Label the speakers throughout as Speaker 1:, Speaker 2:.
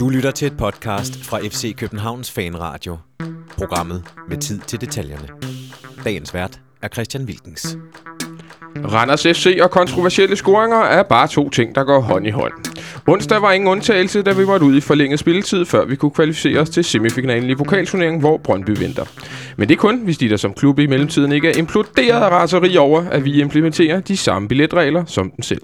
Speaker 1: Du lytter til et podcast fra FC Københavns Fanradio. Programmet med tid til detaljerne. Dagens vært er Christian Wilkens.
Speaker 2: Randers FC og kontroversielle scoringer er bare to ting, der går hånd i hånd. Onsdag var ingen undtagelse, da vi var ud i forlænget spilletid, før vi kunne kvalificere os til semifinalen i pokalturneringen, hvor Brøndby venter. Men det er kun, hvis de der som klub i mellemtiden ikke er imploderet af raseri over, at vi implementerer de samme billetregler som den selv.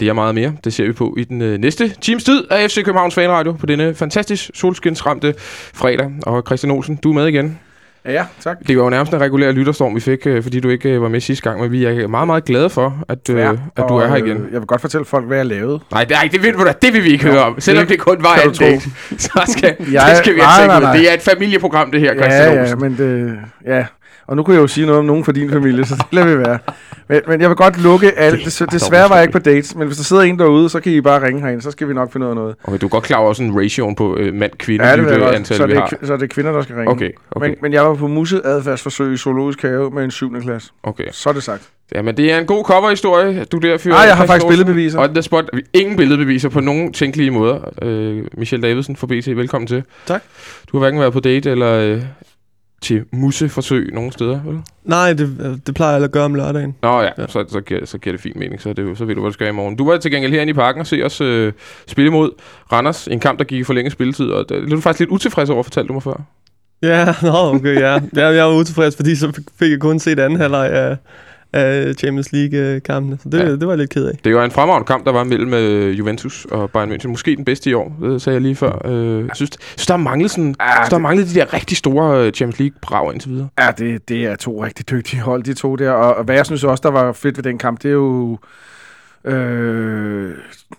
Speaker 2: Det er meget mere. Det ser vi på i den øh, næste times tid af FC Københavns Fanradio på denne fantastisk solskinsramte fredag. Og Christian Olsen, du er med igen.
Speaker 3: Ja, ja, tak.
Speaker 2: Det var jo nærmest en regulær lytterstorm, vi fik, øh, fordi du ikke øh, var med sidste gang, men vi er meget, meget glade for, at, øh,
Speaker 3: Ja,
Speaker 2: at du er her
Speaker 3: øh,
Speaker 2: igen.
Speaker 3: Jeg vil godt fortælle folk, hvad jeg lavede.
Speaker 2: Nej, det, ej, det, ved du da, det vil vi ikke høre om. Selvom
Speaker 3: det
Speaker 2: det kun var en date, så skal,
Speaker 3: Jeg-
Speaker 2: det skal vi altså ikke
Speaker 3: nej, nej.
Speaker 2: Det er et familieprogram, det her, Christian
Speaker 3: Ja, ja,
Speaker 2: Olsen.
Speaker 3: men det, ja. Og nu kunne jeg jo sige noget om nogen fra din familie, så det lader vi være. Men, men jeg vil godt lukke alt. Des, desværre var jeg ikke på dates, men hvis der sidder en derude, så kan I bare ringe herind, så skal vi nok finde ud af noget.
Speaker 2: Okay, du er godt klar over sådan en ratio på øh, mand-kvinde
Speaker 3: Ja, det godt.
Speaker 2: antal,
Speaker 3: Så
Speaker 2: vi
Speaker 3: det, er, så det er kvinder, der skal ringe.
Speaker 2: Okay, okay,
Speaker 3: Men, men jeg var på museadfærdsforsøg i Zoologisk Have med en 7. klasse.
Speaker 2: okay.
Speaker 3: Så er det sagt.
Speaker 2: Jamen, det er en god coverhistorie, du der fyrer.
Speaker 3: Nej, jeg har faktisk
Speaker 2: Olsen.
Speaker 3: billedbeviser.
Speaker 2: Og the spot. Ingen billedbeviser på nogen tænkelige måder. Øh, Michelle Davidsen fra BT, velkommen til.
Speaker 4: Tak.
Speaker 2: Du har hverken været på date eller øh, til museforsøg nogen steder, vel?
Speaker 4: Nej, det, det plejer jeg at gøre om lørdagen.
Speaker 2: Nå ja, ja. Så, så, giver, så giver det fin mening, så, det, jo- så ved du, hvad du skal i morgen. Du var til gengæld herinde i parken og se os øh, spille mod Randers i en kamp, der gik i forlænget spilletid, og det, det er du faktisk lidt utilfreds over, fortalte du mig før.
Speaker 4: Ja, nå, okay, ja. Jeg, jeg var utilfreds, fordi så fik- fik jeg kun set anden halvleg af, af Champions League-kampene. Så det,
Speaker 2: Ja.
Speaker 4: det var jeg lidt ked af.
Speaker 2: Det var en fremragende kamp, der var mellem øh, Juventus og Bayern München. Måske den bedste i år, det sagde jeg lige før. Øh, jeg synes, synes, der har manglet, sådan,
Speaker 3: Ja,
Speaker 2: synes, der manglet de der rigtig store øh, Champions League-brag indtil videre.
Speaker 3: Ja, det, det er to rigtig dygtige hold, de to der. Og, og hvad jeg synes også, der var fedt ved den kamp, det er jo øh,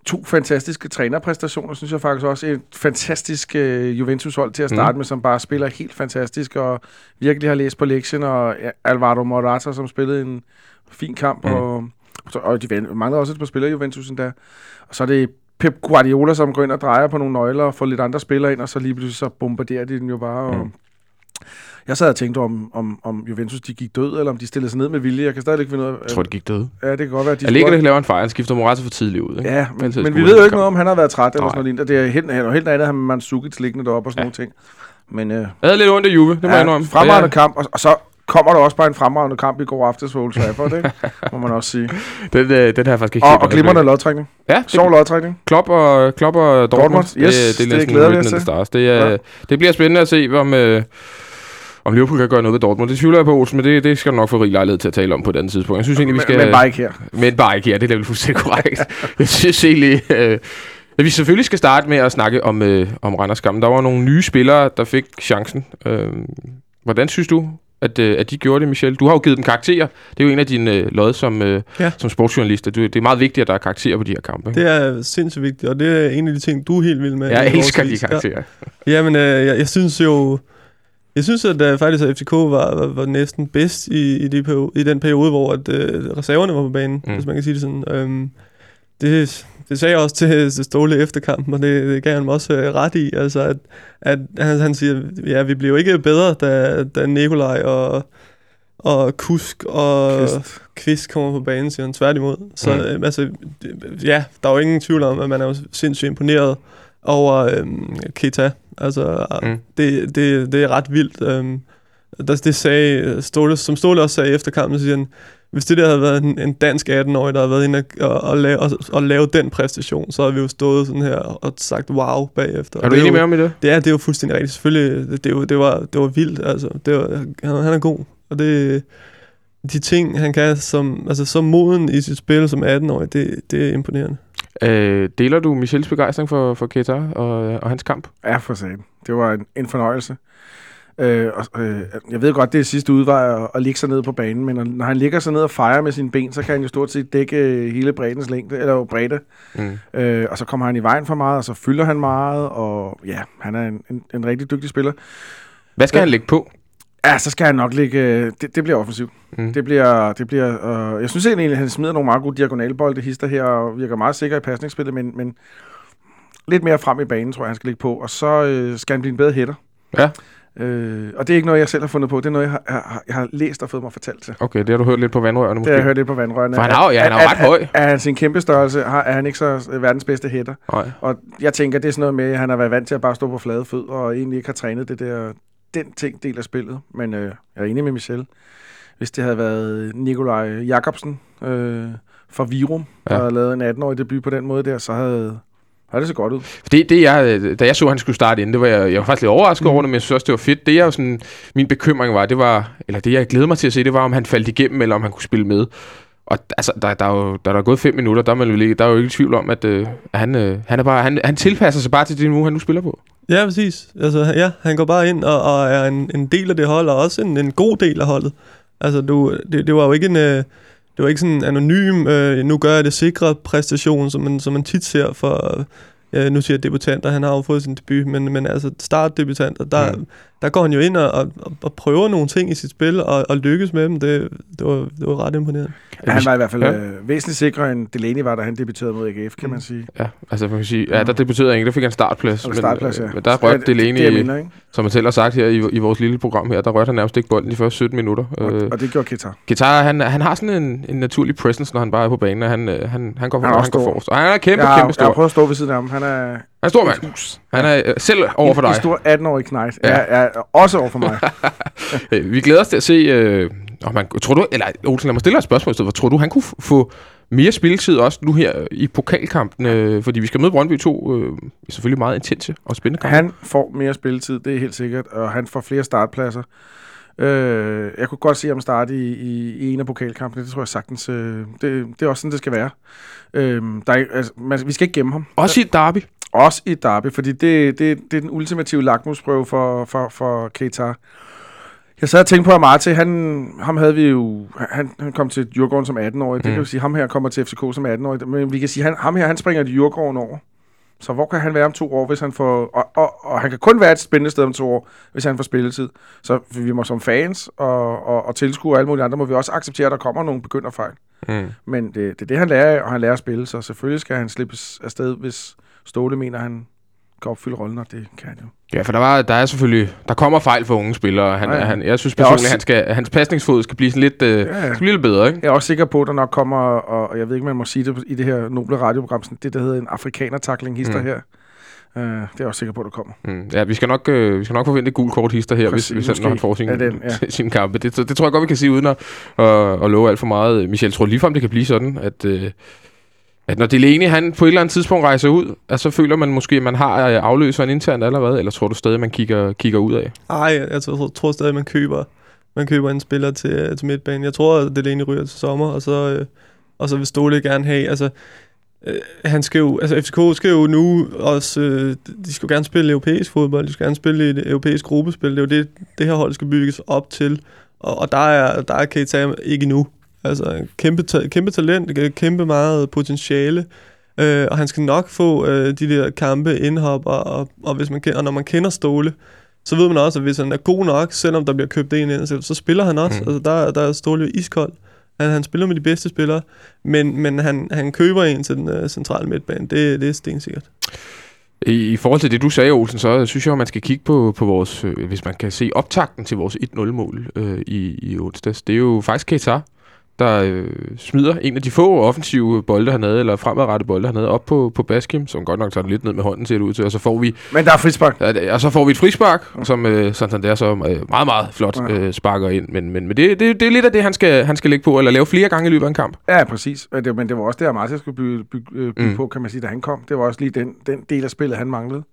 Speaker 3: to fantastiske trænerpræstationer, synes jeg faktisk også. Et fantastisk øh, Juventus-hold til at starte
Speaker 2: Mm.
Speaker 3: med, som bare spiller helt fantastisk, og virkelig har læst på lektien, og Alvaro Morata, som spillede en fin kamp,
Speaker 2: Mm.
Speaker 3: og, og de mangler også et par spillere Juventus endda. Og så er det Pep Guardiola, som går ind og drejer på nogle nøgler og får lidt andre spillere ind, og så lige pludselig så bombarderer de den jo bare. Og
Speaker 2: Mm.
Speaker 3: Jeg sad og tænkte om, om, om Juventus de gik død, eller om de stillede sig ned med vilje. Jeg kan stadig ikke finde ud af...
Speaker 2: Jeg tror, det gik døde.
Speaker 3: Ja, det kan godt være, at de scorede-
Speaker 2: det laver en fejl. Han skifter Morata for tidligt ud. Ikke?
Speaker 3: Ja, men, men vi ved jo
Speaker 2: han
Speaker 3: ikke noget om, han har været træt eller
Speaker 2: Nej.
Speaker 3: sådan noget. Det er helt, han er helt andet, at man Mandzukic liggende deroppe og sådan
Speaker 2: Ja.
Speaker 3: ja. nogle ting. Men øh,
Speaker 2: Jeg havde lidt ondt af Juve, det må jeg indrømme.
Speaker 3: fremragende
Speaker 2: Og
Speaker 3: kamp, og, og, så kommer der også bare en fremragende kamp i går aftes for Old Trafford, ikke? må man også sige.
Speaker 2: den, øh, den jeg faktisk ikke
Speaker 3: Og, og glimrende lodtrækning.
Speaker 2: Ja,
Speaker 3: Sjov lodtrækning.
Speaker 2: Klopp og, Klopp og Dortmund.
Speaker 3: Dortmund, yes,
Speaker 2: det, det,
Speaker 3: det glæder vi os til.
Speaker 2: Det, er,
Speaker 3: Ja.
Speaker 2: det bliver spændende at se, om, øh, om Liverpool kan gøre noget ved Dortmund. Det tvivler jeg på, Olsen, men det, det skal du nok få rig lejlighed til at tale om på et andet tidspunkt. Jeg synes egentlig, vi
Speaker 3: Men,
Speaker 2: skal...
Speaker 3: men bare ikke her.
Speaker 2: Men bare ikke her, det er vel fuldstændig korrekt. jeg synes egentlig, øh, at vi selvfølgelig skal starte med at snakke om, øh, om Randers kamp. Der var nogle nye spillere, der fik chancen. Øh, hvordan synes du, at, øh, at de gjorde det, Michel? Du har jo givet dem karakterer. Det er jo en af dine øh, lod som, øh,
Speaker 4: Ja.
Speaker 2: som sportsjournalist. Du, det er meget vigtigt, at der er karakterer på de her kampe. ikke?
Speaker 4: Det er sindssygt vigtigt, og det er en af de ting, du er helt vild med.
Speaker 2: Jeg
Speaker 4: i vores
Speaker 2: elsker de karakterer.
Speaker 4: Ja, Jamen, øh, jeg, jeg synes jo... Jeg synes, at uh, faktisk at FCK var, var, var næsten bedst i, i, de periode, i den periode, hvor at, uh, reserverne var på banen,
Speaker 2: Mm.
Speaker 4: hvis man kan sige det sådan. Um, det, det sagde jeg også til, til Ståle efter kampen, og det, det gav han mig også uh, ret i. Altså, at, at han, han siger, ja, vi blev ikke bedre, da, da Nikolaj og, og Kusk og
Speaker 3: Kvist.
Speaker 4: Kvist kommer på banen, siger han tværtimod. Så
Speaker 2: Mm.
Speaker 4: altså, ja, der er jo ingen tvivl om, at man er jo sindssygt imponeret over øhm, Keita. Altså,
Speaker 2: Mm.
Speaker 4: det, det, det er ret vildt. Øhm, der, det sagde Ståle, som Ståle også sagde efter kampen, så siger han, hvis det der havde været en, en dansk 18-årig, der havde været inde og, og, lave, og, og lave den præstation, så havde vi jo stået sådan her og sagt wow bagefter.
Speaker 2: Er du enig med ham i det?
Speaker 4: det er, det er jo fuldstændig rigtigt. Selvfølgelig, det, det, var, det, var, det var vildt. Altså. Det var, han, han er god. Og det, de ting, han kan som, altså, som moden i sit spil som 18-årig, det, det er imponerende.
Speaker 2: Øh, deler du Michels begejstring for, for Keita og, og hans kamp?
Speaker 3: Ja, for sagen. Det var en, en fornøjelse. Øh, og, øh, jeg ved godt, det er sidste udvej at, at ligge sig ned på banen, men når, han ligger sig ned og fejrer med sine ben, så kan han jo stort set dække øh, hele breddens længde, eller jo bredde.
Speaker 2: Mm.
Speaker 3: Øh, og så kommer han i vejen for meget, og så fylder han meget, og ja, han er en, en, en rigtig dygtig spiller.
Speaker 2: Hvad skal
Speaker 3: Ja.
Speaker 2: han lægge på?
Speaker 3: Ja, så skal han nok ligge... øh, Det, det bliver offensivt.
Speaker 2: Mm.
Speaker 3: Det bliver... Det bliver øh, jeg synes egentlig, at han smider nogle meget gode diagonalbolde, hister her, og virker meget sikker i pasningsspillet, men, men lidt mere frem i banen, tror jeg, han skal ligge på. Og så øh, skal han blive en bedre hætter.
Speaker 2: Ja.
Speaker 3: Øh, og det er ikke noget, jeg selv har fundet på. Det er noget, jeg har, jeg har, jeg har læst og fået mig fortalt til.
Speaker 2: Okay, det har du hørt lidt på vandrørene
Speaker 3: Det
Speaker 2: måske.
Speaker 3: har jeg hørt lidt på vandrørene.
Speaker 2: For han er jo- ja, han er
Speaker 3: At-
Speaker 2: ret
Speaker 3: at-
Speaker 2: høj.
Speaker 3: Er han sin kæmpe størrelse, har, er han ikke så øh, verdens bedste hætter. Og jeg tænker, det er sådan noget med, at han har været vant til at bare stå på flade fødder, og egentlig ikke har trænet det der, den ting del af spillet. Men øh, jeg er enig med Michel. Hvis det havde været Nikolaj Jakobsen øh, fra Virum, der
Speaker 2: Ja.
Speaker 3: havde lavet en 18-årig debut på den måde der, så havde, havde det så godt ud.
Speaker 2: Det, det jeg, da jeg så, at han skulle starte ind, det var jeg, jeg var faktisk lidt overrasket mm. over det, men jeg synes også, det var fedt. Det jeg jo sådan, min bekymring var, det var, eller det jeg glæder mig til at se, det var, om han faldt igennem, eller om han kunne spille med. Og altså, der, der, er jo, der, der er gået fem minutter, der er, man der er jo ikke tvivl om, at øh, han, øh, han, er bare, han, han tilpasser sig bare til det niveau, han nu spiller på.
Speaker 4: Ja, præcis. Altså, ja, han går bare ind og, og er en, en del af det hold, og også en, en god del af holdet. Altså, du, det, det var jo ikke en... Øh, det var ikke sådan en anonym, øh, nu gør jeg det sikre præstation, som man, som man tit ser for, øh, nu siger jeg debutanter, han har jo fået sin debut, men, men altså startdebutanter, der,
Speaker 2: Mm
Speaker 4: mm. der går han jo ind og, og, og prøver nogle ting i sit spil, og, og lykkes med dem. Det, det, var, det var ret imponerende.
Speaker 3: Ja, han var i hvert fald
Speaker 2: Ja.
Speaker 3: øh, væsentligt sikrere end Delaney var, da han debuterede mod AGF, kan man sige.
Speaker 2: Ja, altså man kan sige, ja, der debuterede han ikke, der fik han startplads.
Speaker 3: Og startplads, ja.
Speaker 2: men, men der
Speaker 3: Ja,
Speaker 2: rørte
Speaker 3: det- Det, jeg
Speaker 2: Delaney,
Speaker 3: mener, ikke?
Speaker 2: som han selv har sagt her i, i vores lille program her, der rørte han nærmest ikke bolden de første 17 minutter.
Speaker 3: Og,
Speaker 2: Øh,
Speaker 3: og det gjorde Ketar.
Speaker 2: Guitar, han, han har sådan en, en naturlig presence, når han bare er på banen, og han, øh, han, han går,
Speaker 3: Han er
Speaker 2: han,
Speaker 3: også
Speaker 2: han går forrest. Og han er kæmpe,
Speaker 3: jeg, har,
Speaker 2: kæmpe stor.
Speaker 3: jeg har prøvet at stå ved siden af ham. Han er
Speaker 2: Han er stor mand. Han er øh, selv over for dig.
Speaker 3: en stor 18-årig knight.
Speaker 2: Ja.
Speaker 3: Ja. Ja, også over for mig.
Speaker 2: Øh, Vi glæder os til at se... Øh, om man, tror du, eller Olsen, lad mig stille dig et spørgsmål i stedet for. Tror du, han kunne få mere spilletid også nu her i pokalkampen? Øh, fordi vi skal møde Brøndby to øh, selvfølgelig meget intense og spændende kampe.
Speaker 3: Han får mere spilletid, det er helt sikkert, og han får flere startpladser. Øh, jeg kunne godt se ham starte i, i, i en af pokalkampene, det tror jeg sagtens. Øh, det, det er også sådan, det skal være. Øh, der er, altså, man, vi skal ikke gemme ham.
Speaker 2: Også i derby.
Speaker 3: Også i derby, fordi det, det, det er den ultimative lakmusprøve for, for, for Keita. Jeg sad og tænkte på Amarte, han, ham havde vi jo, han, han kom til Djurgården som 18-årig, det
Speaker 2: Mm.
Speaker 3: kan vi sige, ham her kommer til FCK som 18-årig, men vi kan sige, han, ham her, han springer Djurgården over. Så hvor kan han være om to år, hvis han får... Og, og, og han kan kun være et spændende sted om to år, hvis han får spilletid. Så vi må som fans og, og, og tilskuere og alle mulige andre, må vi også acceptere, at der kommer nogle begynderfejl.
Speaker 2: Mm.
Speaker 3: Men det, det er det, han lærer og han lærer at spille, så selvfølgelig skal han slippes afsted, hvis Ståle mener, han kan opfylde rollen, og det kan han jo.
Speaker 2: Ja, for der, var, der er selvfølgelig... Der kommer fejl for unge spillere. Han,
Speaker 3: Ja,
Speaker 2: ja, han, jeg synes
Speaker 3: er
Speaker 2: personligt,
Speaker 3: også-
Speaker 2: han skal, hans pasningsfod skal blive sådan lidt, øh,
Speaker 3: Ja, ja.
Speaker 2: skal blive lidt bedre, ikke?
Speaker 3: Jeg er også sikker på, at der nok kommer, og, og jeg ved ikke, man må sige det i det her noble radioprogram, sådan det, der hedder en afrikaner-tackling hister
Speaker 2: Mm.
Speaker 3: her. Uh, det er jeg også sikker på, at der kommer.
Speaker 2: Mm. Ja, vi skal nok, øh, vi skal nok forvente et gult kort hister her, hvis,
Speaker 3: Præcis,
Speaker 2: hvis han, når han får sin,
Speaker 3: den, ja.
Speaker 2: sin kampe. Det, det, tror jeg godt, vi kan sige, uden at, at, at love alt for meget. Michel, tror du ligefrem, det kan blive sådan, at, øh, at når Delaney han på et eller andet tidspunkt rejser ud, at så føler man måske, at man har øh, afløseren internt allerede, eller tror du stadig, man kigger, kigger ud af?
Speaker 4: Nej, jeg tror, tror stadig, man køber, man køber en spiller til, øh, til midtbanen. Jeg tror, at Delaney ryger til sommer, og så, øh, og så vil Ståle gerne have, altså, øh, han skal jo, altså FCK skal jo nu også, øh, de skal jo gerne spille europæisk fodbold, de skal gerne spille i et europæisk gruppespil, det er jo det, det her hold skal bygges op til, og, og der er, der er Keita ikke endnu. Altså, kæmpe, ta- kæmpe talent, kæmpe meget potentiale, øh, og han skal nok få øh, de der kampe indhop, og, og, og, hvis man, og når man kender Ståle, så ved man også, at hvis han er god nok, selvom der bliver købt en ind, så, så spiller han også.
Speaker 2: Mm.
Speaker 4: Altså, der, der er Ståle jo iskold. Han, han spiller med de bedste spillere, men, men han, han køber en til den uh, centrale midtbane. Det, det er stensikkert.
Speaker 2: I, I forhold til det, du sagde, Olsen, så synes jeg, at man skal kigge på, på vores, øh, hvis man kan se optakten til vores 1-0-mål øh, i, i onsdags. Det er jo faktisk Keita, der øh, smider en af de få offensive bolde hernede, eller fremadrettede bolde hernede, op på, på Baskim, som godt nok tager den lidt ned med hånden, ser det ud til, og så får vi,
Speaker 3: Men der er frispark.
Speaker 2: ja, og så får vi et frispark, som øh, Santander så øh, meget, meget flot
Speaker 3: Ja.
Speaker 2: øh, sparker ind. Men, men, men det, det, det er lidt af det, han skal, han skal lægge på, eller lave flere gange i løbet af en kamp.
Speaker 3: Ja, præcis. Men det, men det var også det, Amarte skulle bygge, bygge, øh, bygge
Speaker 2: mm.
Speaker 3: på, kan man sige, da han kom. Det var også lige den, den del af spillet, han manglede.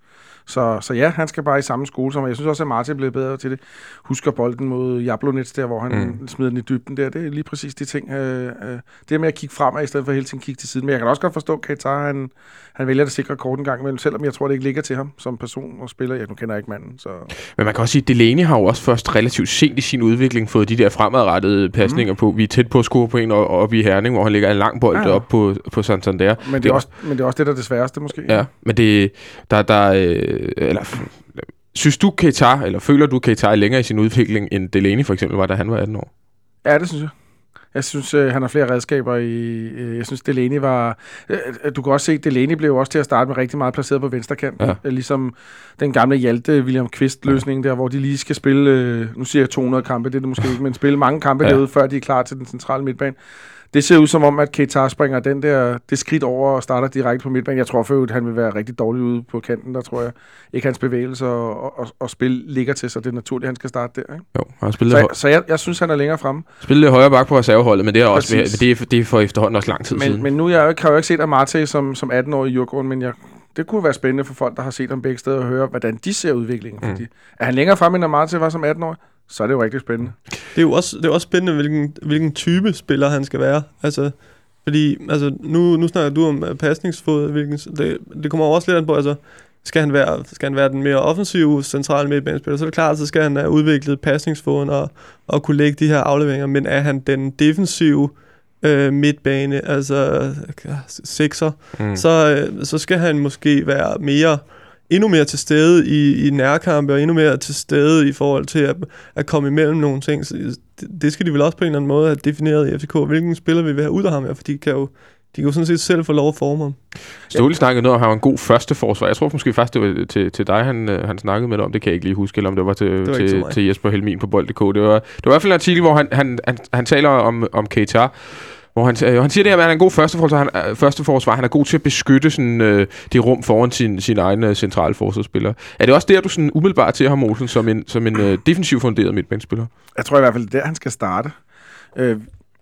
Speaker 3: Så, så ja, han skal bare i samme skole som, og jeg synes også, at Martin er blevet bedre til det. Husker bolden mod Jablonets der, hvor han
Speaker 2: Mm.
Speaker 3: mm. smider den i dybden der. Det er lige præcis de ting. Øh, øh, det med at kigge fremad, i stedet for hele tiden at kigge til siden. Men jeg kan også godt forstå, at Katar, han, han vælger det sikre kort en gang imellem, selvom jeg tror, det ikke ligger til ham som person og spiller. Jeg nu kender jeg ikke manden, så...
Speaker 2: Men man kan også sige, at Delaney har jo også først relativt sent i sin udvikling fået de der fremadrettede pasninger mm. på. Vi er tæt på at score på en og- oppe i Herning, hvor han lægger en lang bold
Speaker 3: Ja.
Speaker 2: op på, på Santander.
Speaker 3: Men det, er
Speaker 2: er-
Speaker 3: også, men det er også det, der er det sværeste, måske.
Speaker 2: Ja, men det, der, der, øh, eller, synes du Keita, eller føler du Keita er længere i sin udvikling, end Delaney for eksempel var, da han var 18 år?
Speaker 3: Ja, det synes jeg. Jeg synes, øh, han har flere redskaber i... Øh, jeg synes, Delaney var... Øh, du kan også se, Delaney blev også til at starte med rigtig meget placeret på venstre kant.
Speaker 2: Ja.
Speaker 3: Ligesom den gamle Hjalte William Kvist-løsning der, hvor de lige skal spille... Øh, nu siger jeg 200 kampe, det er det måske ikke, men spille mange kampe
Speaker 2: Ja.
Speaker 3: ja. derude, før de er klar til den centrale midtbane. Det ser ud som om, at Keita springer den der, det skridt over og starter direkte på midtbanen. Jeg tror for øvrigt, han vil være rigtig dårlig ude på kanten. Der tror jeg ikke, hans bevægelser og, og, og spil ligger til, så det er naturligt, at han skal starte der. Ikke?
Speaker 2: Jo, han har spillet,
Speaker 3: Så, jeg, så jeg, jeg synes, han er længere fremme.
Speaker 2: spillet højre bak på reserveholdet, men det er, også,
Speaker 3: Præcis.
Speaker 2: det er, det er, for efterhånden også lang tid
Speaker 3: Men,
Speaker 2: siden.
Speaker 3: men nu jeg jo ikke, har jeg jo ikke set Amarte som, som 18-årig i Djurgården, men jeg, det kunne være spændende for folk, der har set ham begge steder, at høre, hvordan de ser udviklingen.
Speaker 2: Mm.
Speaker 3: Fordi er han længere fremme, end Amarte var som 18-årig, så er det jo rigtig spændende.
Speaker 4: Det er jo også, det er også spændende, hvilken, hvilken type spiller han skal være. Altså, fordi altså, nu, nu snakker du om uh, pasningsfod, hvilken, det, det kommer også lidt an på, altså, skal han være, skal han være den mere offensive centrale midtbanespiller, så er det klart, så skal han have udviklet pasningsfoden og, og kunne lægge de her afleveringer, men er han den defensive øh, midtbane, altså øh, sekser,
Speaker 2: mm.
Speaker 4: så, øh, så skal han måske være mere endnu mere til stede i, i nærkampe, og endnu mere til stede i forhold til at, at komme imellem nogle ting. Så det, det skal de vel også på en eller anden måde have defineret i FCK, hvilken spiller vi vil have ud af ham her, for de kan jo, de kan jo sådan set selv få lov at forme ham.
Speaker 2: Ståle snakkede noget om, at han var en god første forsvar. Jeg tror måske faktisk, det var til, til dig, han, øh, han snakkede med dig om. Det kan jeg ikke lige huske, eller om det var til,
Speaker 4: var ikke
Speaker 2: til,
Speaker 4: til
Speaker 2: Jesper Helmin på bold.dk. Det var, det var i hvert fald en artikel, hvor han, han, han, han taler om, om Keita, hvor han, øh, han siger det her at han er en god førsteforsvar. Han, øh, førsteforsvar. han er god til at beskytte sådan, øh, de rum foran sin, sin egen øh, centrale forsvarsspiller. Er det også der, du sådan umiddelbart til ham, Olsen, som en, som en øh, defensiv funderet midtbanespiller?
Speaker 3: Jeg tror i hvert fald, det er der, han skal starte. Øh,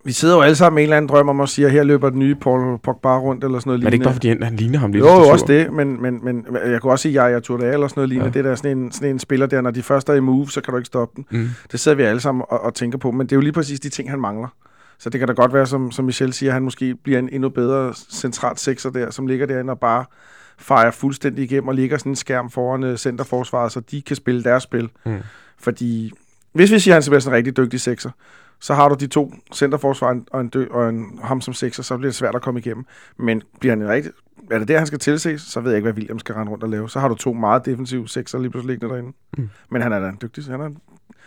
Speaker 3: vi sidder jo alle sammen med en eller anden drøm om at sige, at her løber den nye Paul Pogba rundt, eller sådan noget
Speaker 2: Men er det ikke
Speaker 3: lignende.
Speaker 2: bare, fordi han, han ligner ham lidt?
Speaker 3: Jo, jo, også det, men, men, men jeg kunne også sige, at jeg Touré eller sådan noget lignende.
Speaker 2: Ja.
Speaker 3: Det er der sådan en, sådan en spiller der, når de først er i move, så kan du ikke stoppe den.
Speaker 2: Mm.
Speaker 3: Det sidder vi alle sammen og, og tænker på, men det er jo lige præcis de ting, han mangler. Så det kan da godt være, som, som Michel siger, at han måske bliver en endnu bedre centralt sekser der, som ligger derinde og bare fejrer fuldstændig igennem og ligger sådan en skærm foran uh, centerforsvaret, så de kan spille deres spil.
Speaker 2: Mm.
Speaker 3: Fordi hvis vi siger, at han være sådan en rigtig dygtig sekser, så har du de to centerforsvar og en, dø, og en ham som sekser, så bliver det svært at komme igennem. Men bliver han en rigtig, er det der, han skal tilse, så ved jeg ikke, hvad William skal rende rundt og lave. Så har du to meget defensive sekser lige pludselig liggende derinde.
Speaker 2: Mm.
Speaker 3: Men han er da en dygtig. Han er,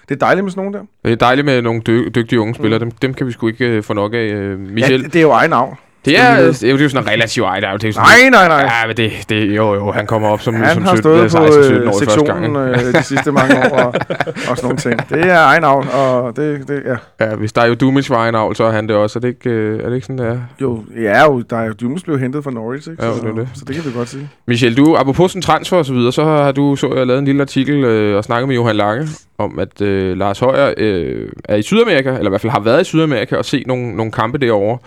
Speaker 3: det er dejligt med sådan nogen der.
Speaker 2: Det er dejligt med nogle dy- dygtige unge spillere. Dem, dem kan vi sgu ikke øh, få nok af. Øh, Michel,
Speaker 3: Ja, det, det er jo egen navn.
Speaker 2: Det er, det er jo, sådan en relativ ej, der er jo, det er sådan,
Speaker 3: Nej, nej, nej.
Speaker 2: Ja, men det, det, jo, jo, han kommer op som,
Speaker 3: Han
Speaker 2: som
Speaker 3: har
Speaker 2: 17,
Speaker 3: stået på
Speaker 2: 16, 17
Speaker 3: øh,
Speaker 2: år gang.
Speaker 3: sektionen
Speaker 2: ikke?
Speaker 3: øh, de sidste mange år og, og sådan nogle ting. Det er egen navn, og det, det ja.
Speaker 2: Ja, hvis der er jo Dumic var en avl, så er han det også. Er det ikke, øh, er det ikke sådan, det er?
Speaker 3: Jo, ja, jo, der er jo Dumas blev hentet fra Norwich, ikke?
Speaker 2: Ja,
Speaker 3: så,
Speaker 2: det det.
Speaker 3: så det kan vi godt sige.
Speaker 2: Michel, du, apropos sådan transfer og så videre, så har du, så jeg lavet en lille artikel øh, og snakket med Johan Lange om, at øh, Lars Højer øh, er i Sydamerika, eller i hvert fald har været i Sydamerika og set nogle, nogle kampe derovre.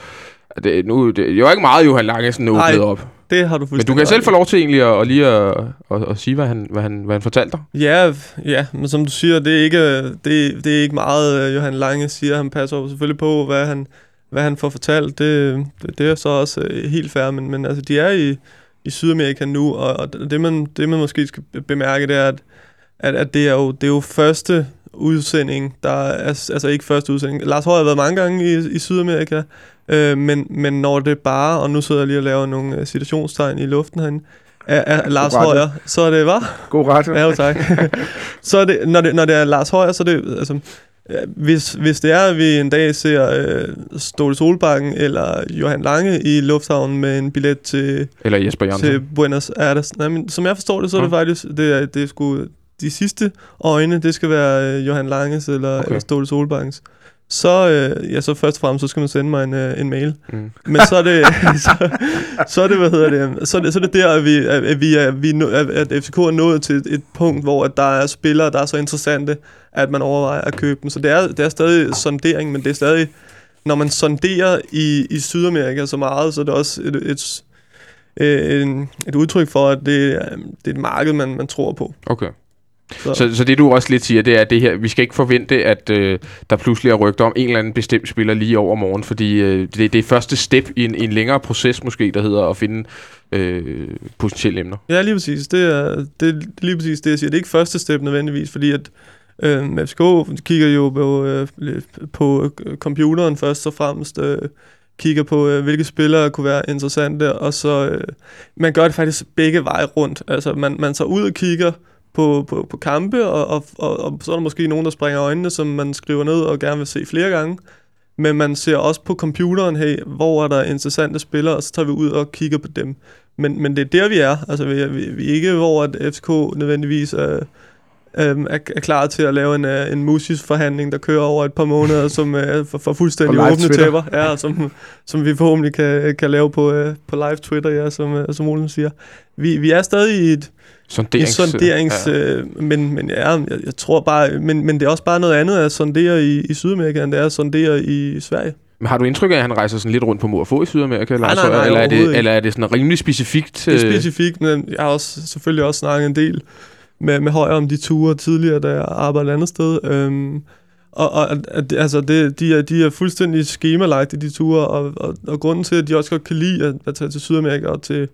Speaker 2: Det, nu, det, det er jo ikke meget, Johan Lange sådan
Speaker 4: Nej,
Speaker 2: åbnet op.
Speaker 4: Det har du
Speaker 2: Men
Speaker 4: fuldstændig
Speaker 2: du kan selv få lov til egentlig at, at lige at, at, at sige, hvad han, hvad, han, hvad han fortalte dig.
Speaker 4: Ja, ja, men som du siger, det er ikke, det, det er ikke meget, øh, Johan Lange siger. Han passer jo selvfølgelig på, hvad han, hvad han får fortalt. Det, det, det er så også øh, helt fair, men, men altså, de er i, i Sydamerika nu, og, og det, man, det, man måske skal be- bemærke, det er, at, at, at det, er jo, det er jo første udsending, der er, altså ikke første udsending. Lars Højer har været mange gange i, i Sydamerika, øh, men, men når det bare, og nu sidder jeg lige og laver nogle øh, citationstegn i luften herinde, er, er Lars. Højer, så er det, hvad?
Speaker 3: God ret.
Speaker 4: Ja, jo tak. så er det, når, det, når det er Lars Højer, så er det, altså, hvis, hvis det er, at vi en dag ser øh, Ståle Solbakken eller Johan Lange i lufthavnen med en billet til,
Speaker 2: Eller Jesper Jørgensen.
Speaker 4: til Buenos Aires. Nej, men som jeg forstår det, så er det
Speaker 2: Ja.
Speaker 4: faktisk, det er, det er sgu, de sidste øjne, det skal være øh, Johan Langes eller,
Speaker 2: okay.
Speaker 4: eller Ståle Solbakkens. Så, øh, ja, så først og fremmest, så skal man sende mig en, øh, en mail.
Speaker 2: Mm.
Speaker 4: Men så er det, så, så er det, hvad hedder det, så er det, så er det der, at vi, at at vi er, vi at at FCK er nået til et, et punkt, hvor at der er spillere, der er så interessante, at man overvejer at købe dem. Så det er, det er stadig sondering, men det er stadig, når man sonderer i, i Sydamerika så meget, så er det også et, et, et, en- et udtryk for, at det, er- det er et marked, man, man tror på.
Speaker 2: Okay.
Speaker 4: Så,
Speaker 2: Så, så det du også lidt siger, det er det her, vi skal ikke forvente, at øh, der pludselig er rygter om en eller anden bestemt spiller lige over morgen, fordi øh, det, det er første step i en, i en længere proces måske, der hedder at finde øh, potentielle emner.
Speaker 4: Ja, lige præcis. Det er, det er lige præcis det, jeg siger. Det er ikke første step nødvendigvis, fordi at øh, FCK kigger jo på, øh, på øh, computeren først og fremmest, øh, kigger på, øh, hvilke spillere kunne være interessante, og så øh, man gør det faktisk begge veje rundt. Altså, man, man tager ud og kigger på, på, på kampe, og, og, og, og så er der måske nogen, der springer øjnene, som man skriver ned og gerne vil se flere gange. men man ser også på computeren, hey, hvor er der interessante spillere, og så tager vi ud og kigger på dem. Men, men det er der, vi er. Altså, vi, vi, vi er ikke, hvor at FCK nødvendigvis er, øhm, er, er klar til at lave en, øh, en musisk-forhandling, der kører over et par måneder, som øh, for, for fuldstændig åbne tæpper, ja, som, som vi forhåbentlig kan, kan lave på, øh, på live Twitter, ja, som, øh, som Olen siger. Vi, vi er stadig i et, en
Speaker 2: Sonderings,
Speaker 4: sonderings...
Speaker 2: ja.
Speaker 4: Øh, men, men ja, jeg, jeg tror bare... Men, men det er også bare noget andet at sondere i, i Sydamerika, end det er at sondere i Sverige.
Speaker 2: Men har du indtryk af, at han rejser sådan lidt rundt på mor og få i Sydamerika? Eller,
Speaker 4: Nej, nej, nej,
Speaker 2: eller, er det, eller er det sådan rimelig specifikt?
Speaker 4: Det er
Speaker 2: øh,
Speaker 4: specifikt, men jeg har også, selvfølgelig også snakket en del med, med højere om de ture tidligere, da jeg arbejdede et andet sted. Øhm, og, og at- altså det, de, er, de er fuldstændig skemalagte, de ture, og, og, og grunden til, at de også godt kan lide at, at tage til Sydamerika og til,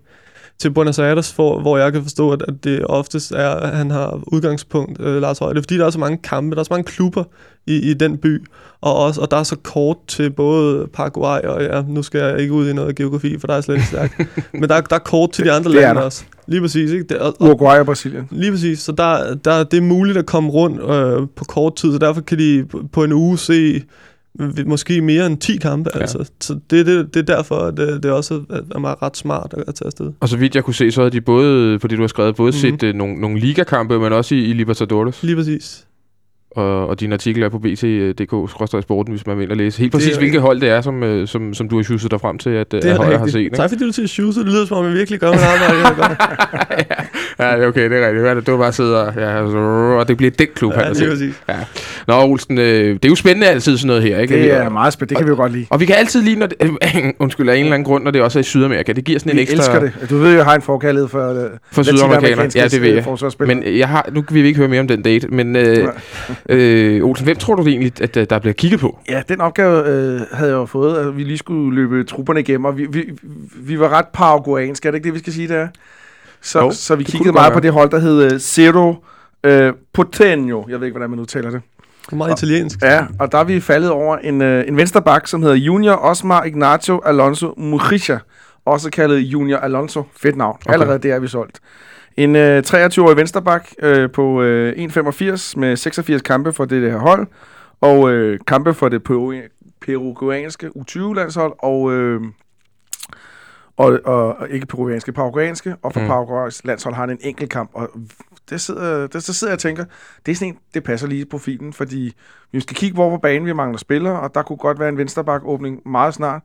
Speaker 4: til Buenos Aires, for, hvor jeg kan forstå, at, at det oftest er, at han har udgangspunkt, øh, Lars Høj. Det er fordi, der er så mange kampe, der er så mange klubber i, i den by, og, også, og der er så kort til både Paraguay, og ja, nu skal jeg ikke ud i noget geografi, for der er slet ikke stærkt, men der, er- der er kort til de andre lande også. Lige præcis, ikke? Det, og, og,
Speaker 3: Uruguay og Brasilien.
Speaker 4: Lige præcis, så der, der, det er muligt at komme rundt øh, på kort tid, så derfor kan de på- en uge se måske mere end 10 kampe.
Speaker 2: Ja.
Speaker 4: Altså. Så det, det, det er derfor, at det, det også er, meget ret smart at, at tage afsted.
Speaker 2: Og så vidt jeg kunne se, så havde de både, på det du har skrevet, både
Speaker 4: Mhm.
Speaker 2: mm-hmm. set uh, nogle, nogle ligakampe, men også i, i Libertadores.
Speaker 4: Lige præcis.
Speaker 2: Og, og din artikel er på bt.dk, sporten, hvis man vil og læse. Helt præcis,
Speaker 4: er-
Speaker 2: hvilket hold det er, som, øh, som, som du har sjusset dig frem til, at,
Speaker 4: Det
Speaker 2: at
Speaker 4: er
Speaker 2: Højer har set. Ikke?
Speaker 4: Tak fordi du til at shoot, det lyder som om, jeg virkelig gør mit arbejde.
Speaker 2: Ja, det er okay, det er rigtigt. Det var bare at sidde og, ja, og det bliver den klub, han
Speaker 4: ja,
Speaker 2: har set.
Speaker 4: præcis.
Speaker 2: Nå, Olsen, øh, det er jo spændende altid sådan noget her, ikke?
Speaker 3: Det er
Speaker 2: Og-
Speaker 3: meget spændende. Det kan vi jo godt lide.
Speaker 2: Og vi kan altid lide, når det, undskyld, af en eller anden grund, når det også er i Sydamerika. Det giver sådan en
Speaker 3: Vi
Speaker 2: ekstra...
Speaker 3: elsker det. Du ved jo, jeg har en forkærlighed for, uh,
Speaker 2: For sydamerikanere. Ja, det ved jeg. Men jeg har, nu kan vi ikke høre mere om den date, men øh, øh, Olsen, hvem tror du det egentlig, at der bliver kigget på?
Speaker 3: Ja, den opgave øh, havde jeg jo fået, at vi lige skulle løbe trupperne igennem, og vi, vi, vi var ret paraguayanske, er det ikke det, vi skal sige der? Så,
Speaker 2: Jo,
Speaker 3: så vi kiggede meget på det hold, der hed øh, Zero øh, Potenio. Jeg ved ikke, hvordan man udtaler det.
Speaker 4: Det er meget italiensk.
Speaker 3: Ja, og der er vi faldet over en, øh, en vensterbak, som hedder Junior Osmar Ignacio Alonso Mujica, også kaldet Junior Alonso. Fedt navn.
Speaker 2: Okay.
Speaker 3: Allerede der er vi solgt. En øh, 23-årig vensterbak øh, på øh, 1,85 med 86 kampe for det her hold, og øh, kampe for det peru- peruguanske U20-landshold, og, øh, og, og, og ikke peruanske, paraguayanske, og for
Speaker 2: Mm.
Speaker 3: Paraguays landshold har han en enkelt kamp, og det sidder, det, så sidder jeg og tænker, det er sådan en, det passer lige i profilen, fordi vi skal kigge, hvor på banen vi mangler spillere, og der kunne godt være en vensterbak-åbning meget snart.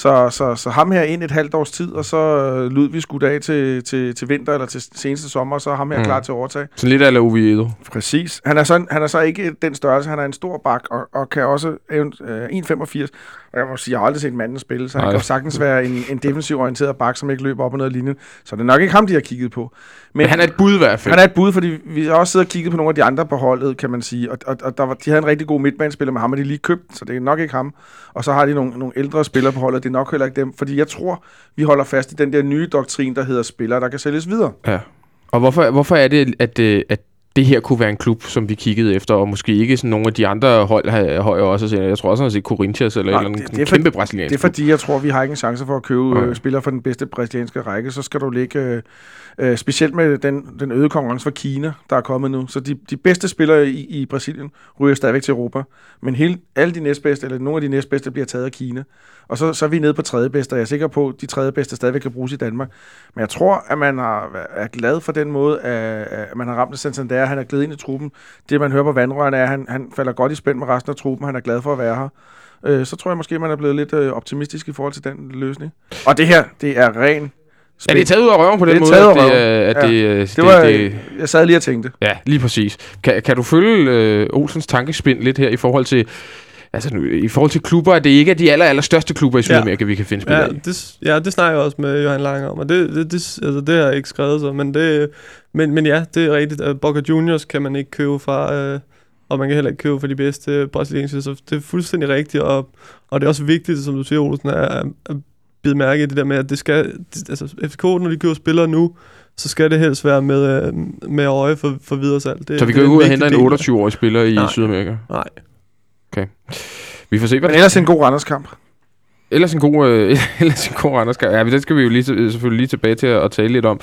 Speaker 3: Så, så, så ham her ind et halvt års tid, og så øh, lyd vi skudt af til, til, til vinter eller til seneste sommer, og så er ham her
Speaker 2: Mm.
Speaker 3: klar til at overtage.
Speaker 2: Sådan lidt af Oviedo.
Speaker 3: Præcis. Han er, så, han er så ikke den størrelse, han er en stor bak, og, og kan også øh, 1,85. Og jeg må sige, jeg har aldrig set manden spille, så han
Speaker 2: Nej.
Speaker 3: kan jo sagtens være en, en defensiv orienteret bak, som ikke løber op og ned ad linjen. Så det er nok ikke ham, de har kigget på.
Speaker 2: Men han er et bud i hvert fald.
Speaker 3: Han er et bud, fordi vi har også siddet og kigget på nogle af de andre på holdet, kan man sige. Og, og, og der var, de havde en rigtig god midtbanespiller med ham, og de lige købt, så det er nok ikke ham. Og så har de nogle, nogle ældre spillere på holdet, det er nok heller ikke dem. Fordi jeg tror, vi holder fast i den der nye doktrin, der hedder spillere, der kan sælges videre.
Speaker 2: Ja. Og hvorfor, hvorfor er det, at, øh, at det her kunne være en klub, som vi kiggede efter, og måske ikke sådan nogle af de andre hold har højere også. Jeg tror også, han har set Corinthians eller
Speaker 3: Nej,
Speaker 2: en eller
Speaker 3: det-
Speaker 2: anden
Speaker 3: det er for-
Speaker 2: kæmpe brasiliansk
Speaker 3: Det er fordi, jeg tror, vi har ikke en chance for at købe
Speaker 2: Nej.
Speaker 3: øh, spillere fra den bedste brasilianske række. Så skal du ligge, øh, øh, specielt med den, den øgede konkurrence fra Kina, der er kommet nu. Så de, de bedste spillere i, i Brasilien ryger stadigvæk til Europa. Men hele, alle de næstbedste, eller nogle af de næstbedste, bliver taget af Kina. Og så, så er vi nede på tredje bedste, og jeg er sikker på, at de tredje bedste stadigvæk kan bruges i Danmark. Men jeg tror, at man har, er glad for den måde, at, at man har ramt Santander. Han er glædet ind i truppen. Det, man hører på vandrørene, er, at han, han falder godt i spænd med resten af truppen. Han er glad for at være her øh, så tror jeg måske, man er blevet lidt øh, optimistisk i forhold til den løsning. Og det her, det er ren
Speaker 2: Er det taget ud af røven på den
Speaker 3: Det er
Speaker 2: måde,
Speaker 3: taget
Speaker 2: at
Speaker 3: ud af
Speaker 2: det, er- at
Speaker 3: Ja.
Speaker 2: det, øh,
Speaker 3: Det var,
Speaker 2: det,
Speaker 3: jeg sad lige og tænkte.
Speaker 2: Ja, lige præcis. Kan, kan du følge øh, Olsens tankespind lidt her i forhold til... Altså, nu, i forhold til klubber, at det ikke er de aller, aller største klubber i Sydamerika, ja. vi kan finde spillere
Speaker 4: Ja,
Speaker 2: i.
Speaker 4: det, ja, det snakker jeg også med Johan Lange om, og det, det, det, altså, det har jeg ikke skrevet så, men, det, men, men ja, det er rigtigt. Uh, Boca Juniors kan man ikke købe fra, uh, og man kan heller ikke købe fra de bedste brasilianske, så det er fuldstændig rigtigt, og, og det er også vigtigt, som du siger, Olsen, at, at bide mærke i det der med, at det skal, det, altså FCK, når de køber spillere nu, så skal det helst være med, øh, med øje for, for videre salg. Det,
Speaker 2: Så vi jo ud og
Speaker 4: vigtig
Speaker 2: hente en
Speaker 4: del.
Speaker 2: 28-årig spiller i
Speaker 4: Nej.
Speaker 2: Sydamerika.
Speaker 4: Nej.
Speaker 2: Vi får se, hvad
Speaker 3: Men ellers en god Randerskamp.
Speaker 2: Ellers en god, øh, ellers en god Randers Ja, men den skal vi jo lige, selvfølgelig lige tilbage til at, at tale lidt om.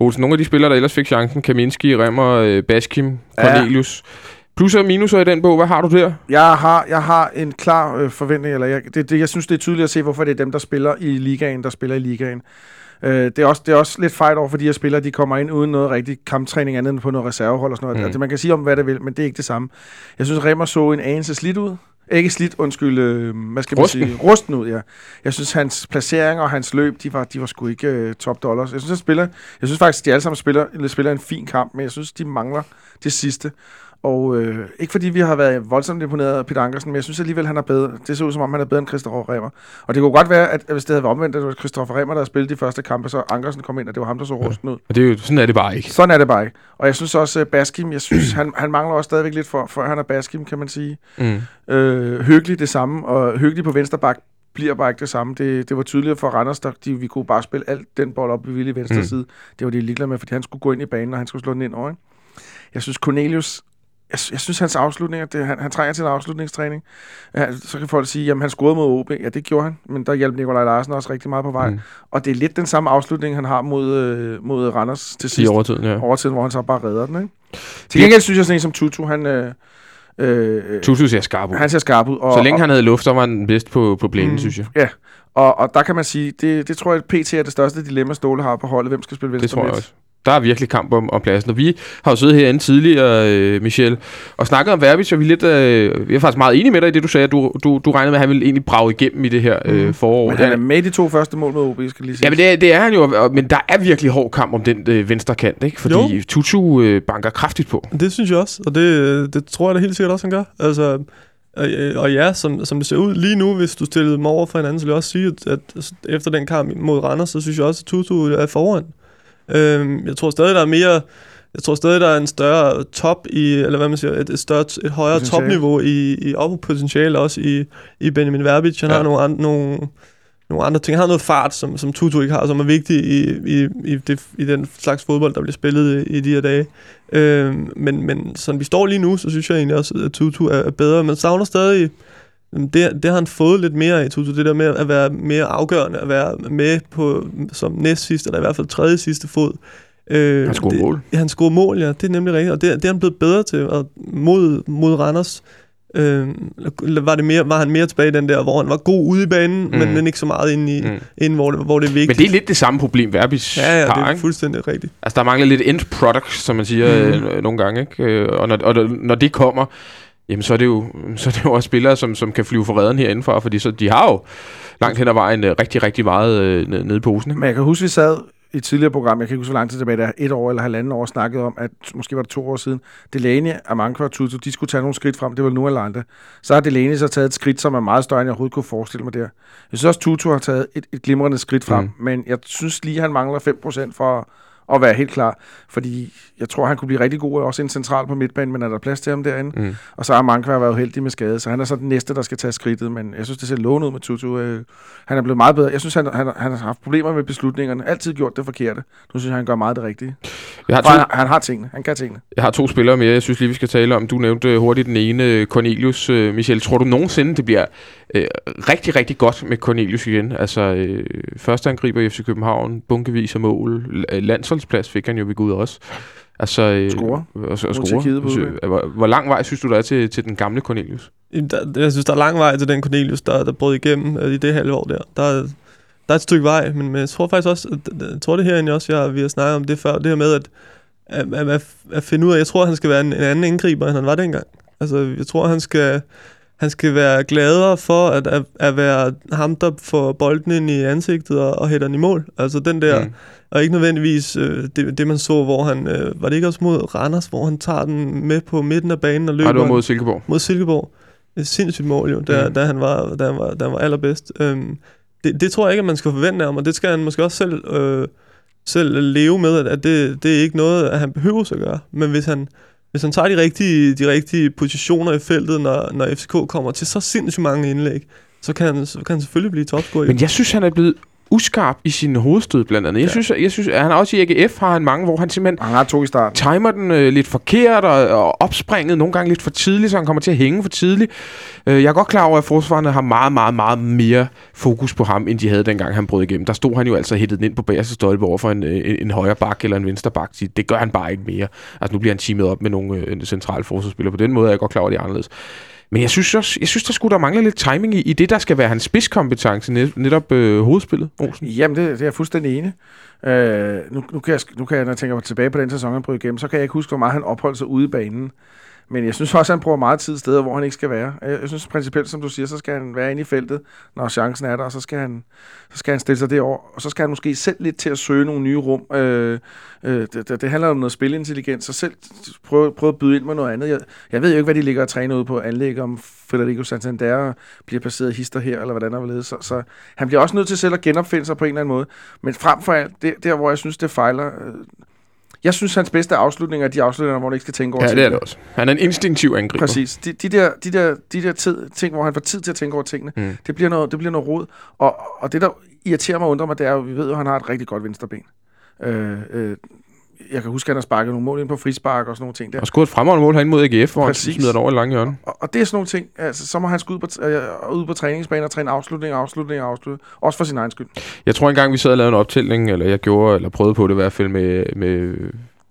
Speaker 2: Olsen, nogle af de spillere, der ellers fik chancen, Kaminski, Remmer, øh, Baskim,
Speaker 3: Ja.
Speaker 2: Cornelius. Plus og minuser i den bog, hvad har du der?
Speaker 3: Jeg har, jeg har en klar øh, forventning, eller jeg, det, det, jeg synes, det er tydeligt at se, hvorfor det er dem, der spiller i ligaen, der spiller i ligaen. Øh, det, er også, det er også lidt fejl over for de her spillere, de kommer ind uden noget rigtig kamptræning andet end på noget reservehold og sådan noget.
Speaker 2: Mm.
Speaker 3: Det, man kan sige om, hvad det vil, men det er ikke det samme. Jeg synes, Remmer så en anelse slidt ud. Ikke slidt, undskyld, øh, hvad skal man
Speaker 2: Rusten.
Speaker 3: sige? Rusten ud, ja. Jeg synes, hans placering og hans løb, de var, de var sgu ikke øh, top dollars. Jeg synes, han spiller, jeg synes faktisk, de alle sammen spiller, spiller en fin kamp, men jeg synes, de mangler det sidste. Og øh, ikke fordi vi har været voldsomt imponeret af Peter Ankersen, men jeg synes alligevel, han er bedre. Det ser ud som om, han er bedre end Christoffer Remmer. Og det kunne godt være, at hvis det havde været omvendt, at det var Christoffer Remmer, der havde spillet de første kampe, så Ankersen kom ind, og det var ham, der så rusten ud.
Speaker 2: Og det er jo, sådan er det bare ikke.
Speaker 3: Sådan er det bare ikke. Og jeg synes også, at Baskim, jeg synes, han, han mangler også stadigvæk lidt for, for han er Baskim, kan man sige.
Speaker 2: Mm.
Speaker 3: Øh, hyggelig det samme, og hyggelig på venstre bak bliver bare ikke det samme. Det, det var tydeligt for Randers, der de, vi kunne bare spille alt den bold op i vilde venstre
Speaker 2: Mm.
Speaker 3: side. Det var de ligeglade med, fordi han skulle gå ind i banen, og han skulle slå den ind over. Ikke? Jeg synes, Cornelius, jeg, jeg synes, hans afslutninger, det, han, han trænger til en afslutningstræning. Ja, så kan folk sige, jamen han scorede mod OB. Ja, det gjorde han, men der hjalp Nikolaj Larsen også rigtig meget på vej.
Speaker 2: Mm.
Speaker 3: Og det er lidt den samme afslutning, han har mod, øh, mod Randers til
Speaker 2: I
Speaker 3: sidst.
Speaker 2: overtiden, ja.
Speaker 3: Overtiden, hvor han så bare redder den. Ikke? Til gengæld synes jeg sådan en som Tutu, han, øh, øh,
Speaker 2: Tutu ser skarp ud.
Speaker 3: han ser skarp ud. Og,
Speaker 2: Så længe
Speaker 3: og,
Speaker 2: han havde luft, så var han bedst på, på plænen,
Speaker 3: Mm.
Speaker 2: synes jeg.
Speaker 3: Ja, og, og der kan man sige, det, det tror jeg, PT er det største dilemma, Ståle har på holdet. Hvem skal spille venstre
Speaker 2: Det tror jeg også. Der er virkelig kamp om, om pladsen. Og vi har jo siddet herinde tidligere, øh, Michel, og snakket om Verbitz, og vi er, lidt, øh, vi er faktisk meget enige med dig i det, du sagde. at Du, du, du regnede med, at han ville egentlig brage igennem i det her øh,
Speaker 3: Mhm.
Speaker 2: forår.
Speaker 3: Men han er med i de to første mål med OB, skal jeg lige sige.
Speaker 2: Ja, men det, det er han jo, og- men der er virkelig hård kamp om den øh, venstre kant, ikke? Fordi
Speaker 4: Jo.
Speaker 2: Tutu øh, banker kraftigt på.
Speaker 4: Det synes jeg også, og det, det tror jeg da helt sikkert også, han gør. Altså, og, og ja, som, som det ser ud lige nu, hvis du stillede dem over for hinanden, så vil jeg også sige, at, at efter den kamp mod Randers, så synes jeg også, at Tutu er foran. Øhm, jeg tror stadig, der er mere... Jeg tror stadig, der er en større top i, eller hvad man siger, et, et, større, et højere
Speaker 3: Potentiale.
Speaker 4: topniveau i, i potentiale også i, i Benjamin Verbitz. Han
Speaker 2: Ja.
Speaker 4: har nogle, an, nogle, nogle andre ting. Han har noget fart, som, som Tutu ikke har, som er vigtig i, i, i, det, i den slags fodbold, der bliver spillet i, i de her dage. Øhm, men, men sådan vi står lige nu, så synes jeg egentlig også, at Tutu er, er bedre. Men savner stadig, det, det har han fået lidt mere af, Tutu. Det der med at være mere afgørende, at være med på som næst sidste, eller i hvert fald tredje sidste fod. Øh,
Speaker 2: Han scorer
Speaker 4: det,
Speaker 2: mål.
Speaker 4: Ja, han scorer mål, ja. Det er nemlig rigtigt. Og det, det er han blevet bedre til. Og mod, mod Randers øh, var, det mere, var han mere tilbage i den der, hvor han var god ude i banen, mm.
Speaker 2: Mm.
Speaker 4: men, men ikke så meget inde, i,
Speaker 2: Mm.
Speaker 4: mm. inde hvor, det, hvor det er vigtigt.
Speaker 2: Men det er lidt det samme problem, Verbis
Speaker 4: Ja, ja,
Speaker 2: har,
Speaker 4: det er
Speaker 2: ikke?
Speaker 4: fuldstændig rigtigt.
Speaker 2: Altså, der mangler lidt end product, som man siger
Speaker 4: Mhm.
Speaker 2: øh, nogle gange, ikke? Øh, Og, når, og når det kommer, jamen så er det jo, så er det jo også spillere, som, som kan flyve for redden herindefra, fordi så, de har jo langt hen ad vejen øh, rigtig, rigtig meget øh, ned- nede i posen. Ikke?
Speaker 3: Men jeg kan huske, vi sad i et tidligere program, jeg kan ikke huske, hvor lang tid tilbage, der er et år eller halvanden år, snakkede om, at måske var det to år siden, Delaney, Amanko og Tutu, de skulle tage nogle skridt frem, det var nu eller andre. Så har Delaney så taget et skridt, som er meget større, end jeg overhovedet kunne forestille mig der. Jeg synes også, Tutu har taget et, et glimrende skridt frem,
Speaker 2: mm.
Speaker 3: men jeg synes lige, han mangler 5% for at være helt klar, fordi jeg tror, han kunne blive rigtig god, også en central på midtbanen, men er der plads til ham derinde?
Speaker 2: Mm.
Speaker 3: Og så har Manka været uheldig med skade, så han er så den næste, der skal tage skridtet, men jeg synes, det ser lovende ud med Tutu. Øh, han er blevet meget bedre. Jeg synes, han, han, han har haft problemer med beslutningerne. Altid gjort det forkerte. Nu synes jeg, han gør meget det rigtige.
Speaker 2: Jeg, har
Speaker 3: For han,
Speaker 2: to,
Speaker 3: han har tingene. Han kan tingene.
Speaker 2: jeg har to spillere mere, jeg synes lige, vi skal tale om. Du nævnte øh, hurtigt den ene, øh, Cornelius. Michel, tror du nogensinde, det bliver øh, rigtig, rigtig godt med Cornelius igen? Altså, øh, første angriber i FC København, bunkevis af mål, la- landsholdsplads fik han jo ved Gud også. Altså, øh,
Speaker 3: Score.
Speaker 2: Og, og score.
Speaker 3: Tjekkiet på
Speaker 2: Så,
Speaker 3: udebane.
Speaker 2: hvor, hvor lang vej synes du, der er til, til den gamle Cornelius?
Speaker 4: Der, jeg synes, der er lang vej til den Cornelius, der, der brød igennem øh, i det halve år der. Der, er- der er et stykke vej, men, men jeg tror faktisk også, at, jeg tror det her også, jeg, vi har snakket om det før, det her med at, at, at, at, at finde ud af, jeg tror, at han skal være en, en anden indgriber, end han var dengang. Altså, jeg tror, han skal, han skal være gladere for at, at, at være ham, der får bolden ind i ansigtet og, og hætter den i mål. Altså den der, mm. Og ikke nødvendigvis øh, det, det, man så, hvor han, øh, var det ikke også mod Randers, hvor han tager den med på midten af banen og løber
Speaker 2: Har du
Speaker 4: en-
Speaker 2: mod Silkeborg?
Speaker 4: mod Silkeborg. Et sindssygt mål jo, da,
Speaker 2: Mm.
Speaker 4: mm. da, han, var, da, han, var, da han var allerbedst. Øhm, det, det tror jeg ikke, at man skal forvente af ham, og det skal han måske også selv, øh, selv leve med, at, at det, det er ikke noget, at han behøver at gøre. Men hvis han, hvis han tager de rigtige, de rigtige positioner i feltet, når, når FCK kommer til så sindssygt mange indlæg, så kan han, så kan han selvfølgelig blive topscorer.
Speaker 2: Men jeg synes, han er blevet uskarp i sin hovedstød blandt andet. Jeg, ja. synes, jeg synes, at han også i AGF har han mange, hvor han simpelthen
Speaker 3: Han har to i starten.
Speaker 2: timer den øh, lidt forkert og, og opspringet nogle gange lidt for tidligt, så han kommer til at hænge for tidligt. Øh, jeg er godt klar over, at forsvarerne har meget, meget, meget mere fokus på ham, end de havde dengang han brød igennem. Der stod han jo altså hættet ind på bagerste stolpe over for en, øh, en, en højre bak eller en venstre bak. Det gør han bare ikke mere. Altså nu bliver han teamet op med nogle øh, centrale forsvarsspillere. På den måde er jeg godt klar over, at det er anderledes. Men jeg synes, også, jeg synes der skulle der mangle lidt timing i, i det, der skal være hans spidskompetence, net, netop øh, hovedspillet, Olsen.
Speaker 3: Jamen, det, det er jeg fuldstændig enig. Øh, nu, nu, kan jeg, nu kan jeg, når jeg tænker tilbage på den sæson, han brød igennem, så kan jeg ikke huske, hvor meget han opholdt sig ude i banen. Men jeg synes også, at han bruger meget tid steder, hvor han ikke skal være. Jeg, synes principielt, som du siger, så skal han være inde i feltet, når chancen er der, og så skal han, så skal han stille sig derover, og så skal han måske selv lidt til at søge nogle nye rum. Øh, øh, det, det, handler om noget spilintelligens, så selv prøve, prøve at byde ind med noget andet. Jeg, jeg ved jo ikke, hvad de ligger og træner ude på anlæg, om Federico Santander bliver placeret hister her, eller hvordan der vil så, så han bliver også nødt til selv at genopfinde sig på en eller anden måde. Men frem for alt, det, der hvor jeg synes, det fejler, øh, jeg synes, hans bedste afslutninger er de afslutninger, hvor han ikke skal tænke over
Speaker 2: Ja,
Speaker 3: tingene.
Speaker 2: det er det også. Han er en instinktiv angriber.
Speaker 3: Præcis. De, de der, de der, de der tid, ting, hvor han får tid til at tænke over tingene,
Speaker 2: Mm.
Speaker 3: mm. det, bliver noget, det bliver noget rod. Og, og det, der irriterer mig og undrer mig, det er jo, vi ved jo, at han har et rigtig godt venstreben. Øh, øh, jeg kan huske, at han har sparket nogle mål ind på frispark og sådan nogle ting der.
Speaker 2: Og scoret et fremragende mål herinde mod AGF, hvor
Speaker 3: Præcis.
Speaker 2: han smider den over i lange hjørne.
Speaker 3: Og, og det er sådan nogle ting, altså, så må han skulle ud på, øh, ud på træningsbanen og træne afslutning, afslutning, afslutning. Også for sin egen skyld.
Speaker 2: Jeg tror engang, vi sad og lavede en optælling, eller jeg gjorde, eller prøvede på det i hvert fald, med, med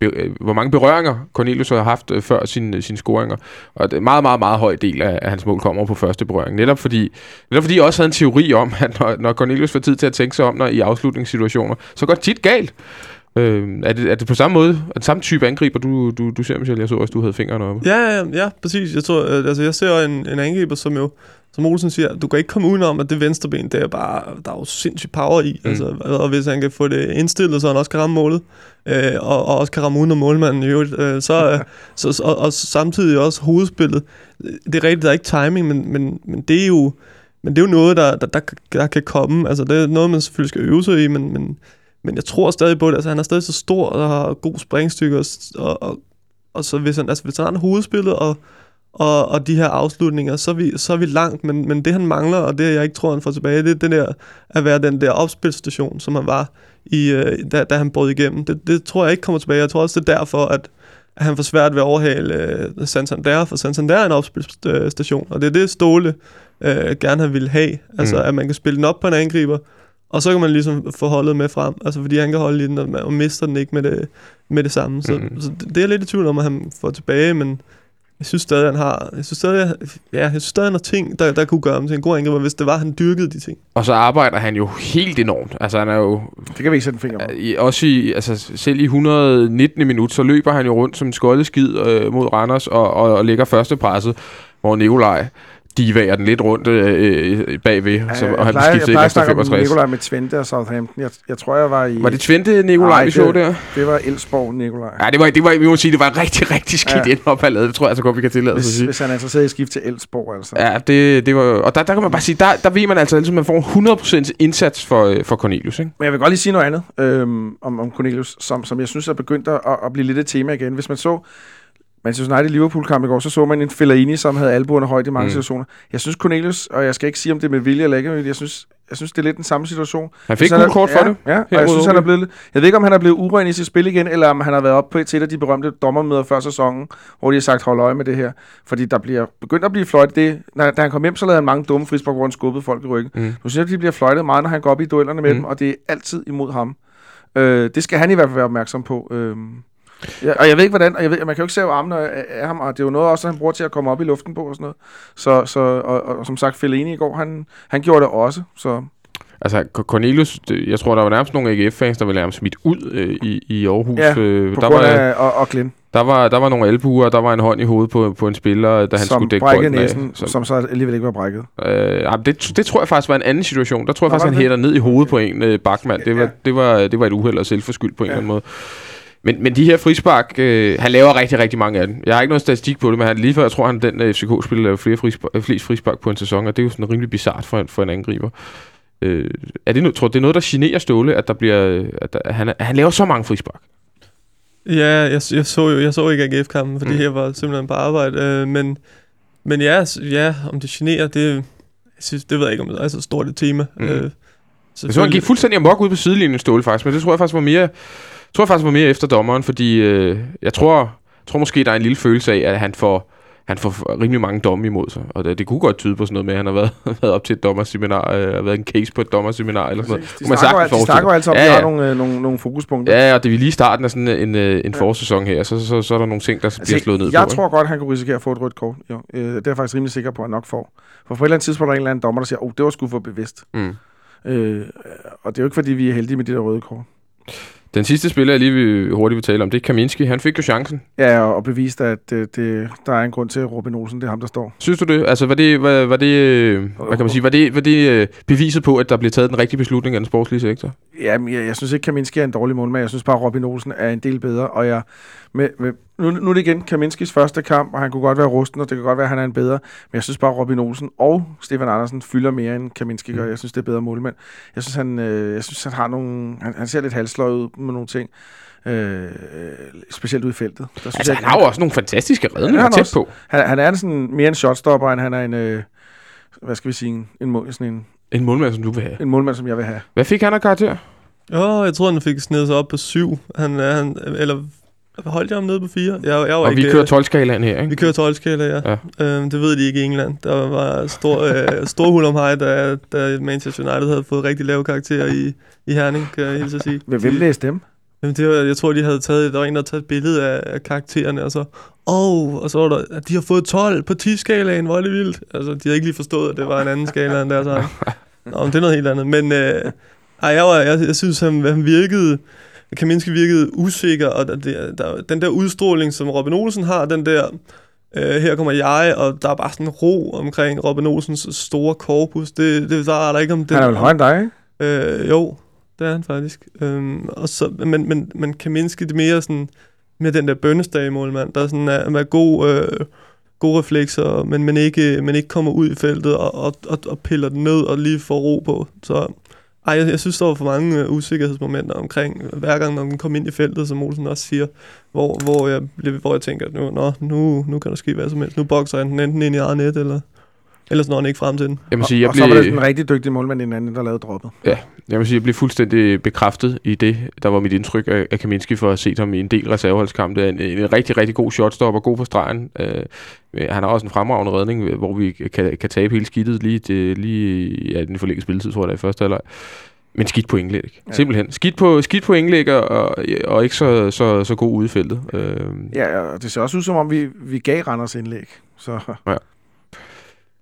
Speaker 2: øh, hvor mange berøringer Cornelius har haft øh, før sine, sine scoringer. Og det er en meget, meget, meget høj del af, af hans mål kommer på første berøring. Netop fordi, netop fordi jeg også havde en teori om, at når, når Cornelius får tid til at tænke sig om når, i afslutningssituationer, så går det tit galt. Øh, er, det, er det på samme måde, det samme type angriber, du, du, du ser, Michel? Jeg så også, du havde fingrene oppe.
Speaker 4: Ja, ja, ja, præcis. Jeg tror, øh, altså jeg ser en, en angriber, som jo, som Olsen siger, du kan ikke komme udenom, at det venstre ben, det er bare, der er jo sindssygt power i.
Speaker 2: Mm.
Speaker 4: Altså, og hvis han kan få det indstillet, så han også kan ramme målet, øh, og, og også kan ramme uden om målmanden i øvrigt, øh, så, øh, så, så, og, og samtidig også hovedspillet. Det er rigtigt, der er ikke timing, men, men, men det er jo, men det er jo noget, der, der, der, der kan komme. Altså, det er noget, man selvfølgelig skal øve sig i, men, men, men jeg tror stadig på det. Altså, han er stadig så stor og har god springstykke, og, og, og, og så hvis han, altså, hvis han har hovedspillet og, og, og de her afslutninger, så er vi, så er vi langt, men, men det han mangler, og det jeg ikke tror, han får tilbage, det er den der, at være den der opspilstation, som han var, i, øh, da, da han brød igennem. Det, det tror jeg ikke kommer tilbage. Jeg tror også, det er derfor, at, at han får svært ved at overhale øh, Santander, for Santander er en opspilstation, og det er det Ståle øh, gerne han ville have. Altså,
Speaker 2: mm.
Speaker 4: at man kan spille den op på en angriber, og så kan man ligesom få holdet med frem, altså fordi han kan holde i den, og, man, og mister den ikke med det, med det samme. Så,
Speaker 2: Mm.
Speaker 4: så det, det er jeg lidt i tvivl om, at han får tilbage, men jeg synes stadig, han har, jeg synes stadig, ja, jeg synes stadig, han har ting, der, der kunne gøre ham til en god angriber, hvis det var, han dyrkede de ting.
Speaker 2: Og så arbejder han jo helt enormt. Altså, han er jo
Speaker 3: Det kan vi ikke sætte en finger på.
Speaker 2: I, også i, altså, selv i 119. minut, så løber han jo rundt som en skoldeskid øh, mod Randers og, og, og lægger første presset, hvor Nikolaj divager den lidt rundt øh, øh, bagved, så,
Speaker 3: jeg,
Speaker 2: og han
Speaker 3: plejer, plejer at
Speaker 2: efter
Speaker 3: snakke om
Speaker 2: 65.
Speaker 3: Nikolaj med Twente og Southampton. Jeg, jeg tror, jeg var i...
Speaker 2: Var det Tvente Nikolaj,
Speaker 3: Nej,
Speaker 2: vi så
Speaker 3: det-
Speaker 2: der?
Speaker 3: Det var Elsborg Nikolaj.
Speaker 2: Ja, det var, det var, vi må sige, det var rigtig, rigtig skidt
Speaker 3: Ja.
Speaker 2: ja. lavede. Det tror jeg altså godt, vi kan tillade os at
Speaker 3: Hvis,
Speaker 2: sige.
Speaker 3: hvis han er interesseret i at skifte til Elsborg, altså.
Speaker 2: Ja, det, det var, og der, der kan man bare sige, der, der ved man altså, at man får 100% indsats for, øh, for Cornelius, ikke?
Speaker 3: Men jeg vil godt lige sige noget andet øhm, om, om Cornelius, som, som jeg synes er begyndt at, at blive lidt et tema igen. Hvis man så Manchester United Liverpool-kamp i går, så så man en Fellaini, som havde albuerne højt i mange
Speaker 2: Mm.
Speaker 3: situationer. Jeg synes Cornelius, og jeg skal ikke sige, om det er med vilje eller ikke, men jeg synes, jeg synes det er lidt den samme situation.
Speaker 2: Han fik gul kort for
Speaker 3: ja,
Speaker 2: det.
Speaker 3: Ja, og jeg synes, han er blevet, lidt- jeg ved ikke, om han er blevet uren i sit spil igen, eller om han har været oppe på et af de berømte dommermøder før sæsonen, hvor de har sagt, hold øje med det her. Fordi der bliver begyndt at blive fløjtet det. Når, da han kom hjem, så lavede han mange dumme frispark, hvor han skubbede folk i ryggen.
Speaker 2: Mm.
Speaker 3: Nu synes jeg, at de bliver fløjtet meget, når han går op i duellerne med
Speaker 2: Mm.
Speaker 3: dem, og det er altid imod ham. Øh, det skal han i hvert fald være opmærksom på. Øh, ja, og jeg ved ikke, hvordan, og jeg ved, man kan jo ikke se armene af, ham, og det er jo noget også, han bruger til at komme op i luften på og sådan noget. Så, så og, og, som sagt, Fellaini i går, han, han gjorde det også, så...
Speaker 2: Altså, Cor- Cornelius, jeg tror, der var nærmest nogle AGF-fans, der ville have ham smidt ud øh, i, i Aarhus.
Speaker 3: Ja,
Speaker 2: øh,
Speaker 3: På
Speaker 2: der,
Speaker 3: grund
Speaker 2: var,
Speaker 3: af, og, og Glenn,
Speaker 2: der, var, der var nogle albuer, og der var en hånd i hovedet på, på en spiller, da han
Speaker 3: som
Speaker 2: skulle dække bolden af.
Speaker 3: næsen,
Speaker 2: Som,
Speaker 3: som så alligevel ikke var brækket.
Speaker 2: øh, det, det tror jeg faktisk var en anden situation. Der tror jeg
Speaker 3: Nå,
Speaker 2: faktisk, han hætter ned i hovedet på en øh, bakmand. Det var,
Speaker 3: Ja.
Speaker 2: det, var, det var et uheld og selvforskyldt på en
Speaker 3: Ja.
Speaker 2: eller anden måde. Men, men de her frispark, øh, han laver rigtig, rigtig mange af dem. Jeg har ikke noget statistik på det, men han, lige før, jeg tror, han den øh, FCK-spiller, laver flere frispark, øh, flest frispark på en sæson, og det er jo sådan rimelig bizart for, en- for en angriber. Øh, er det, no, tror det er noget, der generer Ståle, at, der bliver, at, der, at, han, at han laver så mange frispark?
Speaker 4: Ja, jeg, jeg, så jo jeg så ikke AGF-kampen, fordi
Speaker 2: Mm.
Speaker 4: jeg var simpelthen på arbejde. Øh, men, men ja, ja, om det generer, det, jeg synes, det ved jeg ikke, om det er så stort et tema.
Speaker 2: Mm.
Speaker 4: Øh,
Speaker 2: så han gik fuldstændig amok ud på sidelinjen, Ståle, faktisk. Men det tror jeg faktisk var mere, tror jeg faktisk var mere efter dommeren, fordi øh, jeg tror, tror måske, der er en lille følelse af, at han får, han får rimelig mange domme imod sig. Og det, det kunne godt tyde på sådan noget med, at han har været, været op til et dommerseminar, øh, har været en case på et dommerseminar eller sådan noget.
Speaker 3: De
Speaker 2: man
Speaker 3: snakker, jo- de snakker altid om,
Speaker 2: Ja,
Speaker 3: de har
Speaker 2: ja.
Speaker 3: nogle, øh, nogle, nogle fokuspunkter.
Speaker 2: Ja, og det er lige starten af sådan en, en, en forsæson her, så, så, så er der nogle ting, der bliver slået ned
Speaker 3: Altså, jeg
Speaker 2: på.
Speaker 3: tror godt, han kunne risikere at få et rødt kort. Jo. Øh, det er jeg faktisk rimelig sikker på, at han nok får. For på et eller andet tidspunkt er der en eller anden dommer, der siger, oh, det var sgu for bevidst.
Speaker 2: ikke? Mm.
Speaker 3: Øh, og det er jo ikke, fordi vi er heldige med de der røde kort.
Speaker 2: Den sidste spiller, jeg lige vil, hurtigt vil tale om, det er Kaminski. Han fik jo chancen.
Speaker 3: Ja, og, og bevist, at det, det, der er en grund til, at Robin Olsen, det er ham, der står.
Speaker 2: Synes du det? Altså, var det, var, var det, øh, hvad kan man sige, var det, var det øh, beviset på, at der blev taget den rigtige beslutning af den sportslige sektor?
Speaker 3: Jamen, jeg, jeg synes ikke, Kaminski er en dårlig målmand. Jeg synes bare, at Robin Olsen er en del bedre. Og jeg, med, med, nu, nu er det igen Kaminskis første kamp, og han kunne godt være rusten, og det kan godt være, at han er en bedre. Men jeg synes bare, at Robin Olsen og Stefan Andersen fylder mere, end Kaminski gør. Jeg synes, det er bedre målmand. Jeg synes, han, øh, jeg synes, han har nogle... Han, han ser lidt halsløj ud med nogle ting. Øh, specielt ude i feltet. Der synes
Speaker 2: Altså,
Speaker 3: jeg,
Speaker 2: han har jo også nogle fantastiske
Speaker 3: Ja,
Speaker 2: redninger
Speaker 3: han
Speaker 2: tæt
Speaker 3: også.
Speaker 2: på.
Speaker 3: han, han er sådan mere en shotstopper, end han er en... Øh, hvad skal vi sige? En, en, mål- sådan en,
Speaker 2: En målmand, som du vil have.
Speaker 3: en målmand, som jeg vil have.
Speaker 2: Hvad fik han af karakter?
Speaker 4: Jo, jeg tror, han fik snedet sig op på syv. Han, er- han, eller holdt jeg ham nede på fire? Jeg, jeg var
Speaker 2: Og vi
Speaker 4: ikke,
Speaker 2: kører 12-skalaen her, ikke?
Speaker 4: Vi kører 12 skala,
Speaker 2: ja.
Speaker 4: Ja. Øhm, det ved de ikke i England. Der var stor, øh, stor hul om hej, da, da Manchester United havde fået rigtig lave karakterer i, i Herning, kan jeg hilse at sige.
Speaker 3: Hvem læste dem?
Speaker 4: Jamen, det var, jeg tror, de havde taget, der var en, der havde taget et billede af, af karaktererne, og så, oh, og så var der, at de har fået 12 på 10-skalaen, hvor er det vildt. Altså, de havde ikke lige forstået, at det var en anden skala end deres egen. Nå, men det er noget helt andet. Men øh, ej, jeg, var, jeg, jeg synes, han, han virkede, Kaminski virkede usikker, og der, der, der, den der udstråling, som Robin Olsen har, den der, øh, her kommer jeg, og der er bare sådan ro omkring Robin Olsens store korpus. Det, det der er der ikke om det.
Speaker 3: Han er vel højere end dig, ikke?
Speaker 4: Øh, jo, det er han faktisk. Øhm, og så, men, men, men Kaminski, det er mere sådan, med den der bønnestage målmand, der sådan er, er god, øh, gode reflekser, men, men, ikke, men ikke kommer ud i feltet og, og, og, og piller den ned og lige får ro på. Så ej, jeg, jeg synes, der var for mange øh, usikkerhedsmomenter omkring, øh, hver gang, når den kom ind i feltet, som Olsen også siger, hvor, hvor, jeg, hvor jeg tænker, at nu, nå, nu, nu kan der ske hvad som helst. Nu bokser han den enten ind i eget net, eller, ellers når han ikke frem til den.
Speaker 2: Jeg må sige, jeg
Speaker 3: og så var det
Speaker 2: blev,
Speaker 3: en rigtig dygtig målmand, en anden, der lavede droppet.
Speaker 2: jeg må sige, jeg blev fuldstændig bekræftet i det, der var mit indtryk af, af Kaminski for at set ham i en del reserveholdskampe. Det er en, en rigtig, rigtig god shotstopper, god på stregen. Øh, han har også en fremragende redning, øh, hvor vi kan, kan tabe hele skidtet lige, til, lige i ja, den forlængede spilletid, tror jeg, der er i første halvleg. Men skidt på indlæg.
Speaker 3: Ja.
Speaker 2: Ja. Simpelthen. Skidt på, skidt på indlæg og, og ikke så, så, så god ude i feltet. Øh,
Speaker 3: Ja, og det ser også ud som om, vi, vi gav Randers indlæg. Så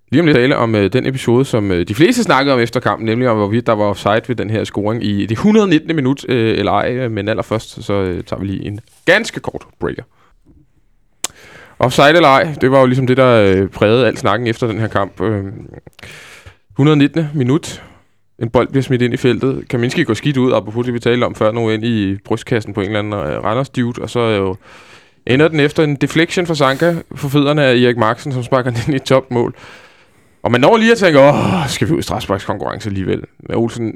Speaker 2: Lige om lidt tale om øh, den episode, som øh, de fleste snakkede om efter kampen, nemlig om, hvorvidt der var offside ved den her scoring i det 119. minut øh, eller ej. Øh, men allerførst, så øh, tager vi lige en ganske kort breaker. Offside eller ej, det var jo ligesom det, der øh, prægede al snakken efter den her kamp. Øh, 119. minut. En bold bliver smidt ind i feltet. Kaminski går skidt ud, apropos det, vi talte om før, nu ind i brystkassen på en eller anden øh, Randers dude, og så øh, jo ender den efter en deflection fra Sanka for fødderne af Erik Marksen, som sparker den ind i et topmål. Og man når lige at tænke, åh, skal vi ud i strafsparkskonkurrence alligevel? Men Olsen,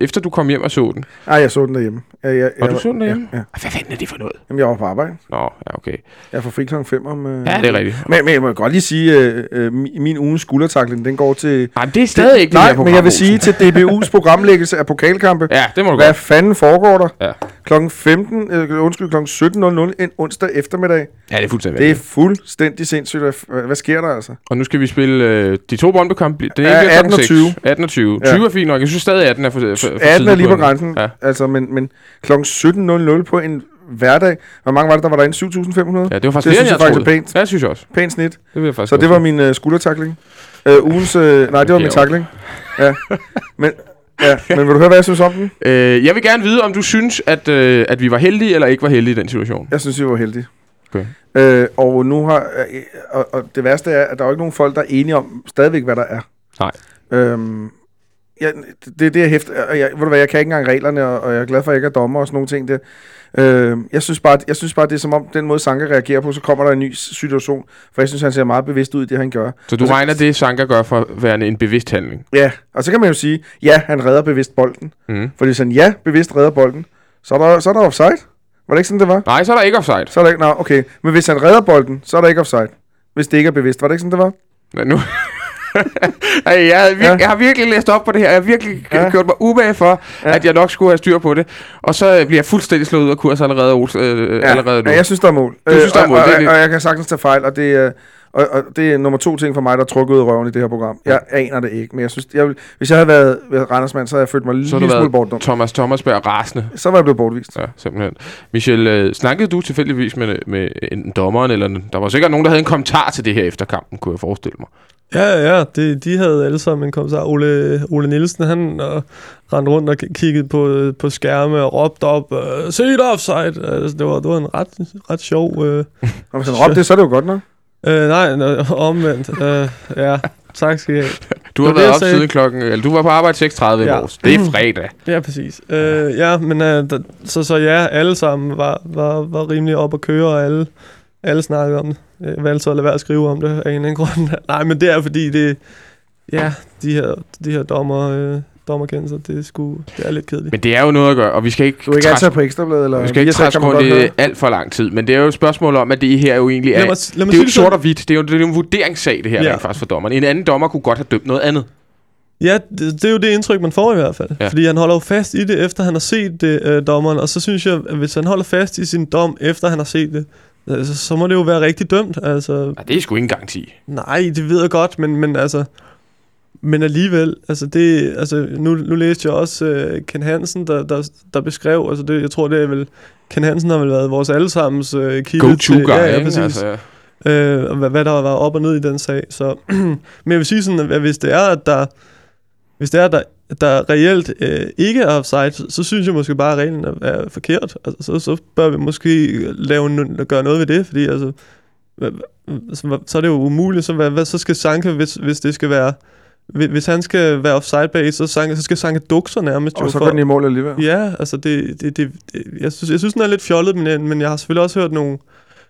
Speaker 2: efter du kom hjem og så den,
Speaker 3: Ej, jeg så den derhjemme. Jeg, jeg,
Speaker 2: Og du
Speaker 3: jeg,
Speaker 2: så den derhjemme?
Speaker 3: Ja, ja.
Speaker 2: hvad fanden er det for noget?
Speaker 3: Jamen, jeg var på arbejde.
Speaker 2: Nå, ja, okay.
Speaker 3: Jeg får fri klokken 5 om... Øh...
Speaker 2: Ja, det er rigtigt.
Speaker 3: Men, men jeg må godt lige sige, øh, øh, min, ugens skuldertakling, den går til...
Speaker 2: Nej, det er stadig ikke det
Speaker 3: Nej,
Speaker 2: program,
Speaker 3: men jeg vil sige til DBU's programlæggelse af pokalkampe,
Speaker 2: Ja, det må du
Speaker 3: hvad
Speaker 2: godt.
Speaker 3: fanden foregår der?
Speaker 2: Ja.
Speaker 3: Klokken 15, øh, undskyld, klokken 17.00 en onsdag eftermiddag.
Speaker 2: Ja, det er fuldstændig
Speaker 3: Det er fuldstændig sindssygt. Hvad, sker der altså?
Speaker 2: Og nu skal vi spille øh, de to Brøndby-kampe. Det er
Speaker 3: Ja,
Speaker 2: ikke
Speaker 3: 18 og
Speaker 2: 20.
Speaker 3: 20.
Speaker 2: 18 og 20.
Speaker 3: Ja.
Speaker 2: 20 er fint nok. Jeg synes stadig, 18 er for, for, for
Speaker 3: 18 er lige på grænsen.
Speaker 2: Ja.
Speaker 3: Altså, men, men klokken 17.00 på en hverdag. Hvor mange var det, der var derinde? 7.500?
Speaker 2: Ja, det var faktisk
Speaker 3: Det
Speaker 2: flere,
Speaker 3: synes jeg
Speaker 2: jeg
Speaker 3: faktisk pænt.
Speaker 2: Ja, det synes jeg også.
Speaker 3: Pænt snit.
Speaker 2: Det vil jeg faktisk
Speaker 3: Så det var min øh, skuldertakling. Øh, ugens... Øh, nej, det var min takling. Ja. Men, ja. men vil du høre, hvad jeg synes om den?
Speaker 2: Øh, jeg vil gerne vide, om du synes, at, øh, at vi var heldige eller ikke var heldige i den situation.
Speaker 3: Jeg synes, vi var heldige.
Speaker 2: Okay.
Speaker 3: Øh, og nu har... Øh, og, og det værste er, at der er jo ikke nogen folk, der er enige om stadigvæk, hvad der er.
Speaker 2: Nej.
Speaker 3: Øhm, ja, det er det, jeg hæfter. Jeg, ved du hvad, jeg kan ikke engang reglerne, og, og jeg er glad for, at jeg ikke er dommer og sådan nogle ting. Der. Øh, jeg, synes bare, jeg synes bare, det er som om, den måde Sanka reagerer på, så kommer der en ny situation. For jeg synes, han ser meget bevidst ud i det, han gør.
Speaker 2: Så du
Speaker 3: Altså-
Speaker 2: regner det, Sanka gør for at være en bevidst handling?
Speaker 3: Ja, og så kan man jo sige, ja, han redder bevidst bolden.
Speaker 2: Mm.
Speaker 3: Fordi sådan, ja, bevidst redder bolden. Så er der, så er der offside. Var det ikke sådan, det var?
Speaker 2: Nej, så er der ikke offside.
Speaker 3: Så er der ikke, nå, okay. Men hvis han redder bolden, så er der ikke offside. Hvis det ikke er bevidst. Var det ikke sådan, det var?
Speaker 2: Men nu, jeg, har vir-
Speaker 3: Ja.
Speaker 2: jeg har virkelig læst op på det her. Jeg har virkelig ja. Gjort mig umage for, ja. At jeg nok skulle have styr på det. Og så øh, bliver jeg fuldstændig slået ud af kurs allerede, Ols, øh,
Speaker 3: Ja,
Speaker 2: allerede nu.
Speaker 3: ja, jeg synes, der er mål.
Speaker 2: Du synes, der er
Speaker 3: Øh,
Speaker 2: mål,
Speaker 3: Og, og, og, og jeg kan sagtens tage fejl, og det er... Og, og det er nummer to ting for mig, der er trukket ud af røven i det her program. Jeg aner det ikke, men jeg synes, jeg vil, hvis jeg havde været, Randersmand, så havde jeg følt mig
Speaker 2: Så du
Speaker 3: smule
Speaker 2: været
Speaker 3: bortdum.
Speaker 2: Thomas Thomasberg rasende.
Speaker 3: Så var jeg blevet bortvist.
Speaker 2: Ja, simpelthen. Michel, øh, snakkede du tilfældigvis med, med en dommeren, eller der var sikkert nogen, der havde en kommentar til det her efter kampen, kunne jeg forestille mig.
Speaker 4: Ja, ja, det, de havde alle sammen en kommentar. Ole, Ole Nielsen, han øh, rendte rundt og kiggede på, øh, på skærme og råbte op, øh, se det offside! Altså, det, var, det var en ret, ret sjov... Øh,
Speaker 3: Og hvis han råbte det, så er det jo godt nok.
Speaker 4: øh, nej, nå, omvendt. Øh, ja, tak skal I have.
Speaker 2: Du har været op
Speaker 4: sagde.
Speaker 2: siden klokken... Eller du var på arbejde 6.30 i
Speaker 4: Ja.
Speaker 2: morges. Det er fredag.
Speaker 4: Ja, præcis. Øh, ja, men øh, så, så ja, alle sammen var, var, var rimelig op at køre, og alle, alle snakkede om det. Jeg valgte så at lade være at skrive om det af en eller anden grund. Nej, men det er fordi, det, ja, de her, de her dommer, øh, dommerkendelser, det er, sgu, det er lidt kedeligt.
Speaker 2: Men det er jo noget at gøre, og vi skal ikke...
Speaker 3: Du er ikke
Speaker 2: træs-
Speaker 3: altid på ekstrabladet, eller
Speaker 2: vi skal ikke træske rundt i alt for lang tid, men det er jo et spørgsmål om, at det her jo egentlig er...
Speaker 4: Lad mig,
Speaker 2: Det
Speaker 4: lad mig
Speaker 2: er jo sort og hvidt, det er jo, det er jo en vurderingssag, det her
Speaker 4: Ja.
Speaker 2: rent faktisk for dommeren. En anden dommer kunne godt have dømt noget andet.
Speaker 4: Ja, det, det er jo det indtryk, man får i hvert fald.
Speaker 2: Ja.
Speaker 4: Fordi han holder jo fast i det, efter han har set det, øh, dommeren. Og så synes jeg, at hvis han holder fast i sin dom, efter han har set det, altså, så må det jo være rigtig dømt. Altså,
Speaker 2: Nej, det er sgu ikke en garanti.
Speaker 4: Nej, det ved jeg godt, men, men altså... Men alligevel, altså det, altså nu, nu læste jeg også uh, Ken Hansen, der, der, der beskrev, altså det, jeg tror det er vel, Ken Hansen har vel været vores allesammens uh, kilde
Speaker 2: Go-to guy,
Speaker 4: ja, ja, præcis.
Speaker 2: Altså,
Speaker 4: øh, og hvad, hvad der var op og ned i den sag. Så, men jeg vil sige sådan, at hvis det er, at der, hvis det er, at der, der reelt øh, ikke er offside, så, synes jeg måske bare, at reglen er, er forkert. Altså, så, så bør vi måske lave en, gøre noget ved det, fordi altså, så, hvad- så er det jo umuligt. Så, hvad, hvad, så skal Sanke, hvis, hvis det skal være, hvis, han skal være offside base, så, Sanke, så skal Sanke dukke sig nærmest.
Speaker 3: Og så går den i mål alligevel.
Speaker 4: Ja, altså det, det, det, det jeg, synes, jeg synes, den er lidt fjollet, men, men jeg har selvfølgelig også hørt nogle,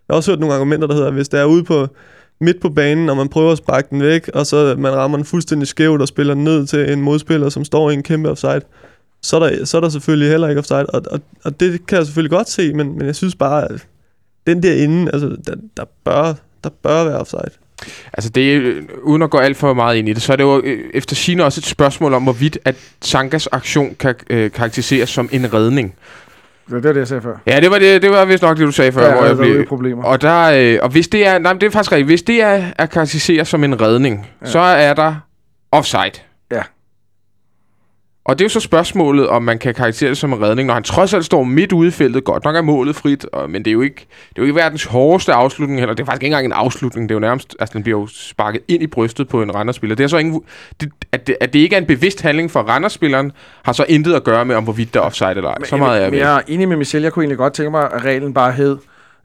Speaker 4: jeg har også hørt nogle argumenter, der hedder, at hvis det er ude på midt på banen, og man prøver at sparke den væk, og så man rammer den fuldstændig skævt og spiller den ned til en modspiller, som står i en kæmpe offside, så er der, så er der selvfølgelig heller ikke offside, og, og, og det kan jeg selvfølgelig godt se, men, men jeg synes bare, at den der inde, altså der, der, bør, der bør være offside.
Speaker 2: Altså det øh, uden at gå alt for meget ind i det, så er det jo øh, efter sine også et spørgsmål om, hvorvidt at Sankas aktion kan øh, karakteriseres som en redning.
Speaker 3: Det var det, jeg sagde før.
Speaker 2: Ja, det var, det, det var vist nok det, du sagde før,
Speaker 3: Ja,
Speaker 2: hvor jeg
Speaker 3: i
Speaker 2: blev...
Speaker 3: problemer.
Speaker 2: Og, der, øh, og hvis det er, nej, men det er faktisk rigtigt, hvis det er at karakterisere som en redning, ja.
Speaker 3: Ja.
Speaker 2: så er der offside. Og det er jo så spørgsmålet, om man kan karakterisere det som en redning, når han trods alt står midt ude i feltet. Godt nok er målet frit, og, men det er, jo ikke, det er jo ikke verdens hårdeste afslutning heller. Det er faktisk ikke engang en afslutning. Det er jo nærmest, altså den bliver jo sparket ind i brystet på en Randers-spiller. Det er så ingen, det, at, det, at det ikke er en bevidst handling for Randers-spilleren, har så intet at gøre med, om hvorvidt der er offside eller ej. Så meget er jeg
Speaker 3: jeg er enig med Michel. Jeg kunne egentlig godt tænke mig, at reglen bare hed,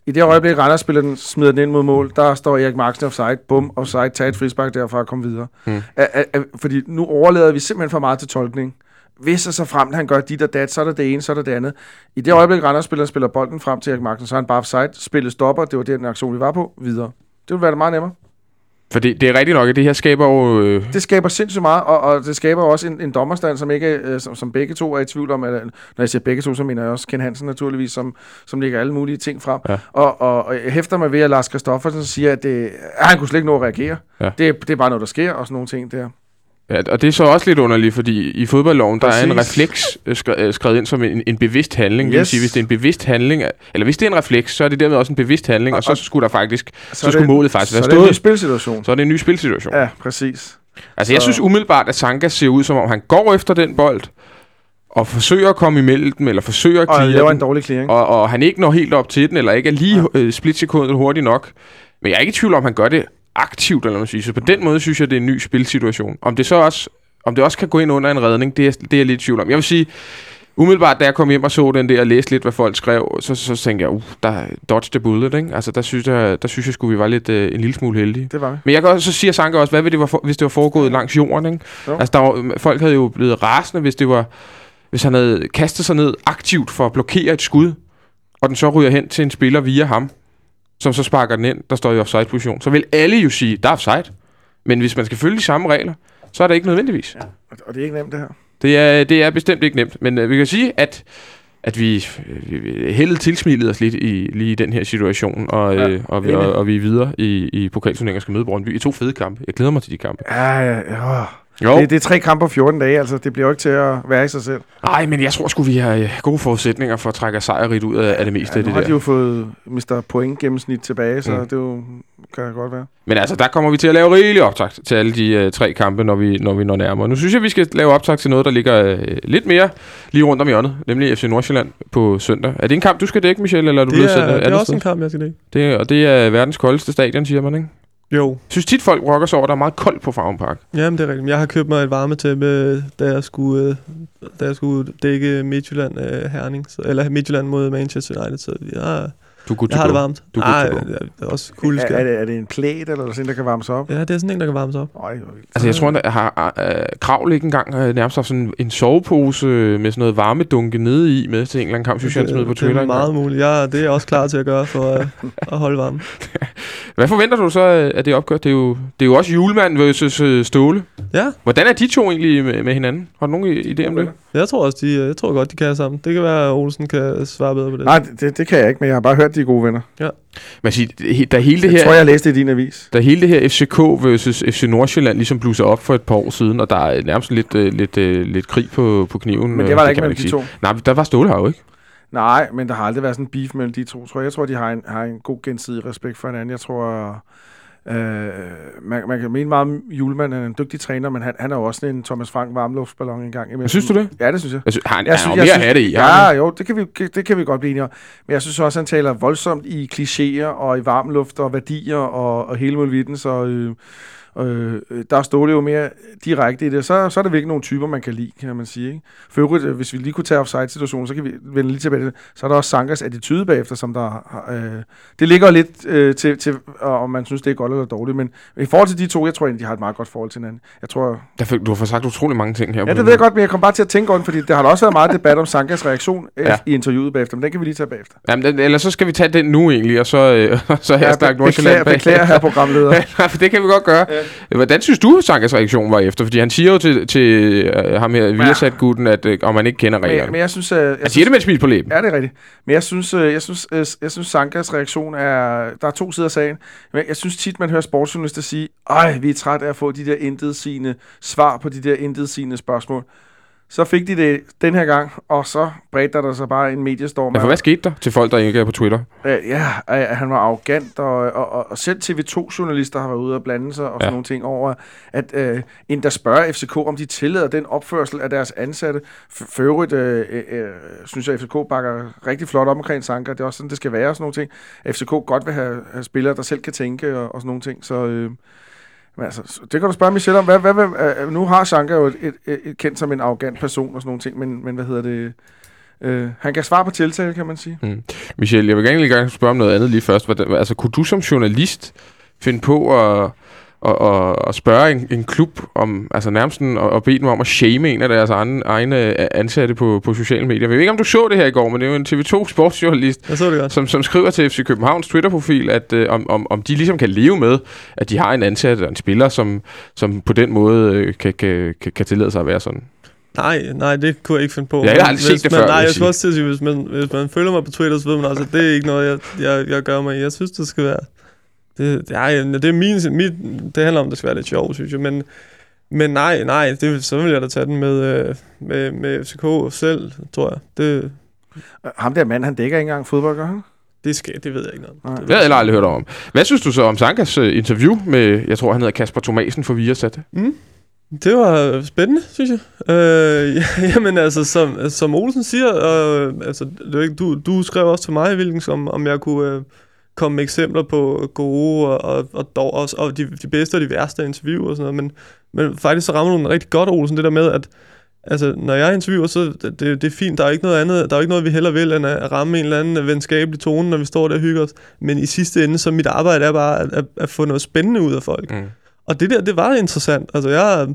Speaker 3: i det øjeblik, Randers spiller den, smider den ind mod mål, der står Erik Marksen offside, bum, offside, tag et frispark derfra og kom videre.
Speaker 2: Hmm.
Speaker 3: A, a, a, fordi nu overlader vi simpelthen for meget til tolkning. Hvis og så frem, han gør dit og dat, så er der det ene, så er der det andet. I det øjeblik, Randers spiller, spiller bolden frem til Erik Marksen, så er han bare offside, spillet stopper, det var den aktion, vi var på, videre. Det ville være meget nemmere.
Speaker 2: For det, det er rigtigt nok, at det her skaber jo... Øh,
Speaker 3: Det skaber sindssygt meget, og, og det skaber også en, en dommerstand, som, ikke, øh, som, som begge to er i tvivl om. Eller, når jeg siger begge to, så mener jeg også Ken Hansen naturligvis, som, som lægger alle mulige ting frem.
Speaker 2: Ja.
Speaker 3: Og, og, og jeg hæfter mig ved, at Lars Kristoffersen siger, at, det, at han kunne slet ikke nå at reagere.
Speaker 2: Ja.
Speaker 3: Det, det er bare noget, der sker, og sådan nogle ting der.
Speaker 2: Ja, og det er så også lidt underligt, fordi i fodboldloven, der er en
Speaker 3: Præcis.
Speaker 2: refleks øh, skre- øh, skrevet ind som en, en bevidst handling. Yes. Det vil sige, hvis det er en bevidst handling, eller hvis det er en refleks, så er det dermed også en bevidst handling, og,
Speaker 3: Og-
Speaker 2: så
Speaker 3: og-
Speaker 2: skulle der faktisk, så,
Speaker 3: er
Speaker 2: skulle målet faktisk
Speaker 3: Så
Speaker 2: være
Speaker 3: er det en ny
Speaker 2: stået.
Speaker 3: spilsituation.
Speaker 2: Så er det en ny spilsituation. Ja.
Speaker 3: Præcis.
Speaker 2: Altså, jeg
Speaker 3: så-
Speaker 2: synes umiddelbart, at Sanka ser ud, som om han går efter den bold, og forsøger at komme imellem dem, eller forsøger at
Speaker 3: Og
Speaker 2: clear den,
Speaker 3: en dårlig clearing.
Speaker 2: og, og han ikke når helt op til den, eller ikke er lige ja. øh, splitsekundet hurtigt nok. Men jeg er ikke i tvivl om, han gør det aktivt, eller man siger. Så på den måde synes jeg, det er en ny spilsituation. Om det så også, om det også kan gå ind under en redning, det er, det er jeg lidt i tvivl om. Jeg vil sige, umiddelbart, da jeg kom hjem og så den der, og læste lidt, hvad folk skrev, så, så tænkte jeg, uh, der dodge the bullet, ikke? Altså, der synes jeg, der synes jeg skulle vi var lidt øh, en lille smule heldige.
Speaker 3: Det var vi.
Speaker 2: Men jeg kan også, så siger Sanka også, hvad ville det var hvis det var foregået langs jorden, ikke?
Speaker 3: Jo.
Speaker 2: Altså, der var, folk havde jo blevet rasende, hvis det var, hvis han havde kastet sig ned aktivt for at blokere et skud, og den så ryger hen til en spiller via ham, som så sparker den ind, der står i offside-position. Så vil alle jo sige, der er offside. Men hvis man skal følge de samme regler, så er det ikke nødvendigvis.
Speaker 3: Og- Og det er ikke nemt, det her.
Speaker 2: Det er, det er bestemt ikke nemt. Men øh, vi kan sige, at at vi, vi heldet tilsmilede os lidt i lige i den her situation, og,
Speaker 3: Ja,
Speaker 2: øh, og, vi, og, og vi er videre i, i pokalturneringen og skal møde Brøndby i to fede kampe. Jeg glæder mig til de kampe.
Speaker 3: Ja, ja, ja.
Speaker 2: Jo,
Speaker 3: Det, det er tre kampe på 14 dage, altså. Det bliver jo ikke til at være i sig selv.
Speaker 2: nej, men jeg tror sgu, vi har øh, gode forudsætninger for at trække sejrigt ud af, af det meste
Speaker 3: Ja,
Speaker 2: af
Speaker 3: nu
Speaker 2: det
Speaker 3: har
Speaker 2: der.
Speaker 3: de jo fået Mr. Point gennemsnit tilbage, så
Speaker 2: Mm.
Speaker 3: det er jo, kan det godt være.
Speaker 2: Men altså, der kommer vi til at lave rigelig optakt til alle de øh, tre kampe, når vi, når vi når nærmere. Nu synes jeg, vi skal lave optakt til noget, der ligger øh, lidt mere lige rundt om hjørnet, nemlig FC Nordsjælland på søndag. Er det en kamp, du skal dække, Michel, eller er du
Speaker 4: Det
Speaker 2: blevet
Speaker 4: er,
Speaker 2: sendt
Speaker 4: det er også en
Speaker 2: sted?
Speaker 4: kamp, jeg skal dække.
Speaker 2: Det, og det er verdens koldeste stadion, siger man, ikke?
Speaker 4: Jo,
Speaker 2: Jeg synes tit, folk rokker sig over, at der er meget koldt på Farven Park.
Speaker 4: jamen det er rigtigt. Jeg har købt mig et varmetæppe, da jeg skulle, øh, da jeg skulle dække Midtjylland øh, Herning, så, eller Midtjylland mod Manchester United, så jeg,
Speaker 2: Du er
Speaker 4: jeg har
Speaker 2: go.
Speaker 4: det varmt.
Speaker 2: Du er
Speaker 4: Ej, det er også
Speaker 3: Er,
Speaker 4: kulde
Speaker 3: er, det, er det en plæt, eller sådan en, der kan varmes op?
Speaker 4: Ja, det er sådan en, der kan varmes op.
Speaker 3: Øj.
Speaker 2: Altså, jeg tror, at har uh, Kravl ikke engang uh, nærmest haft sådan en sovepose med sådan noget varmedunke nede i med til en eller anden kamp, synes jeg, på
Speaker 4: det
Speaker 2: Twitter.
Speaker 4: er
Speaker 2: engang.
Speaker 4: meget muligt. Ja, det er jeg også klar til at gøre for at, at holde varme.
Speaker 2: Hvad forventer du så øh, af det opgør? Det er jo, det er jo også julemand versus øh, Ståle.
Speaker 4: Ja,
Speaker 2: Hvordan er de to egentlig med, med hinanden? Har du nogen idé om det?
Speaker 4: jeg tror også, de, jeg tror godt, de kan sammen. Det kan være, at Olsen kan svare bedre på det.
Speaker 3: Nej, det, det kan jeg ikke, men jeg har bare hørt, de er gode venner.
Speaker 2: Man siger, det- da hele det
Speaker 3: Jeg
Speaker 2: her,
Speaker 3: tror, jeg læste det i din avis.
Speaker 2: da hele det her FCK versus FC Nordsjælland ligesom blusser op for et par år siden, og der er nærmest lidt, øh, lidt, øh, lidt krig på, på kniven.
Speaker 3: Men
Speaker 2: øh,
Speaker 3: det var der ikke mellem de
Speaker 2: sige.
Speaker 3: to.
Speaker 2: Nej, der var Ståle her jo ikke.
Speaker 3: Nej, men der har aldrig været sådan en beef mellem de to, tror jeg. Jeg tror, de har en, har en god gensidig respekt for hinanden. Jeg tror, øh, man, man kan mene meget om Julemand, han er en dygtig træner, men han, han er jo også en Thomas Frank varmluftsballon en gang. imellem.
Speaker 2: Synes du det?
Speaker 3: Ja, det synes jeg.
Speaker 2: Jeg synes, han,
Speaker 3: Jeg
Speaker 2: han
Speaker 3: synes,
Speaker 2: har
Speaker 3: jeg
Speaker 2: mere i. han
Speaker 3: Ja, jo, det kan, vi, det kan vi godt blive enige om. Men jeg synes også, han taler voldsomt i klichéer og i varmluft og værdier og, og hele muligheden, så øh, øh, der står det jo mere direkte i det. Så, så er det virkelig nogle typer, man kan lide, kan man sige. Ikke? For øvrigt, øh, hvis vi lige kunne tage offside-situationen, så kan vi vende lige tilbage til det. Så er der også Sankers attitude bagefter, som der øh, det ligger lidt øh, til, til, om man synes, det er godt eller dårligt. Men i forhold til de to, jeg tror egentlig, de har et meget godt forhold til hinanden. Jeg tror,
Speaker 2: Der fik, du har sagt utrolig mange ting her.
Speaker 3: Ja, det ved jeg godt, men jeg kom bare til at tænke om, fordi der har også været meget debat om Sankas reaktion
Speaker 2: Ja.
Speaker 3: ja. i interviewet bagefter, men den kan vi lige tage bagefter.
Speaker 2: Jamen, den- ellers så skal vi tage den nu egentlig, og så, øh, så hashtag
Speaker 3: be-
Speaker 2: Nordsjælland
Speaker 3: beklager, beklager her programleder.
Speaker 2: Ja, for det kan vi godt gøre. Ja. Hvordan synes du, Sankas reaktion var efter? Fordi han siger jo til, til uh, ham her, Viasat-gutten, at uh, om man ikke kender
Speaker 3: men,
Speaker 2: reglerne.
Speaker 3: men jeg synes, øh, jeg
Speaker 2: Han
Speaker 3: synes
Speaker 2: siger det med et smil på læben.
Speaker 3: Ja, det er rigtigt. Men jeg synes, øh, jeg synes, øh, jeg synes Sankas reaktion er... Der er to sider af sagen. Men jeg synes tit, man hører sportsjournalister sige, ej, vi er trætte af at få de der intetsigende svar på de der intetsigende spørgsmål. Så fik de det den her gang, og så bredte der sig bare en mediestorm.
Speaker 2: Ja, for hvad skete der til folk, der ikke er på Twitter?
Speaker 3: Øh, ja, at han var arrogant, og, og, og, og selv TV2-journalister har været ude og blande sig og sådan
Speaker 2: Ja.
Speaker 3: nogle ting over, at øh, en der spørger FCK, om de tillader den opførsel af deres ansatte. For, øvrigt øh, øh, øh, synes jeg, at FCK bakker rigtig flot op omkring Sanka. Det er også sådan, det skal være og sådan nogle ting. FCK godt vil have, have spillere, der selv kan tænke og, og sådan nogle ting. Så... Øh, men altså, det kan du spørge Michelle om. Hvad, hvad, hvad, øh, nu har Sanka jo et, et, et, et kendt som en arrogant person og sådan nogle ting, men, men hvad hedder det... Øh, han kan svare på tiltale, kan man sige. Mm.
Speaker 2: Michel, jeg vil gerne lige gerne spørge om noget andet lige først. Hvordan, altså, kunne du som journalist finde på at, at, at, at spørge en, en klub om, altså nærmest sådan, at, at bede dem om at shame en af deres egne, egne ansatte på, på sociale medier? Jeg ved ikke, om du så det her i går, men det er jo en TV2 sportsjournalist, som, som skriver til FC Københavns Twitter-profil, at øh, om, om, om de ligesom kan leve med, at de har en ansat og en spiller, som, som på den måde øh, kan, kan, kan, kan tillade sig at være sådan.
Speaker 4: Nej, nej, det kunne jeg ikke finde på.
Speaker 2: Ja, jeg har aldrig set det
Speaker 4: man,
Speaker 2: før,
Speaker 4: Nej,
Speaker 2: jeg
Speaker 4: skulle også til at sige, hvis man, hvis man følger mig på Twitter, så ved man at det er ikke noget, jeg, jeg, jeg gør mig i. Jeg synes, det skal være... Det, ja, det er min, mit, det handler om, at det skal være lidt sjovt, synes jeg. Men, men nej, nej, det, så vil jeg da tage den med, øh, med, med FCK selv, tror jeg. Det,
Speaker 3: Ham der mand, han dækker ikke engang fodbold, gør han?
Speaker 4: det, skal, det ved jeg ikke noget om.
Speaker 3: Nej.
Speaker 4: Det
Speaker 2: Det har jeg aldrig hørt om. Hvad synes du så om Sankas øh, interview med, jeg tror han hedder Kasper Thomasen for Viasat?
Speaker 4: Det var spændende, synes jeg. Øh, ja, jamen altså, som, som Olsen siger, øh, altså, det er ikke, du, du skrev også til mig, Vilkens, om, om jeg kunne øh, komme med eksempler på gode og, og, og, dog, også, og de, de bedste og de værste interview og sådan noget, men, men faktisk så rammer du den rigtig godt, Olsen, det der med, at altså, når jeg interviewer, så det, det, det er fint, der er ikke noget andet, der er ikke noget, vi heller vil, end at ramme en eller anden venskabelig tone, når vi står der og hygger os, men i sidste ende, så mit arbejde er bare at, at, at få noget spændende ud af folk.
Speaker 2: Mm.
Speaker 4: Og det der, det var interessant. Altså, jeg,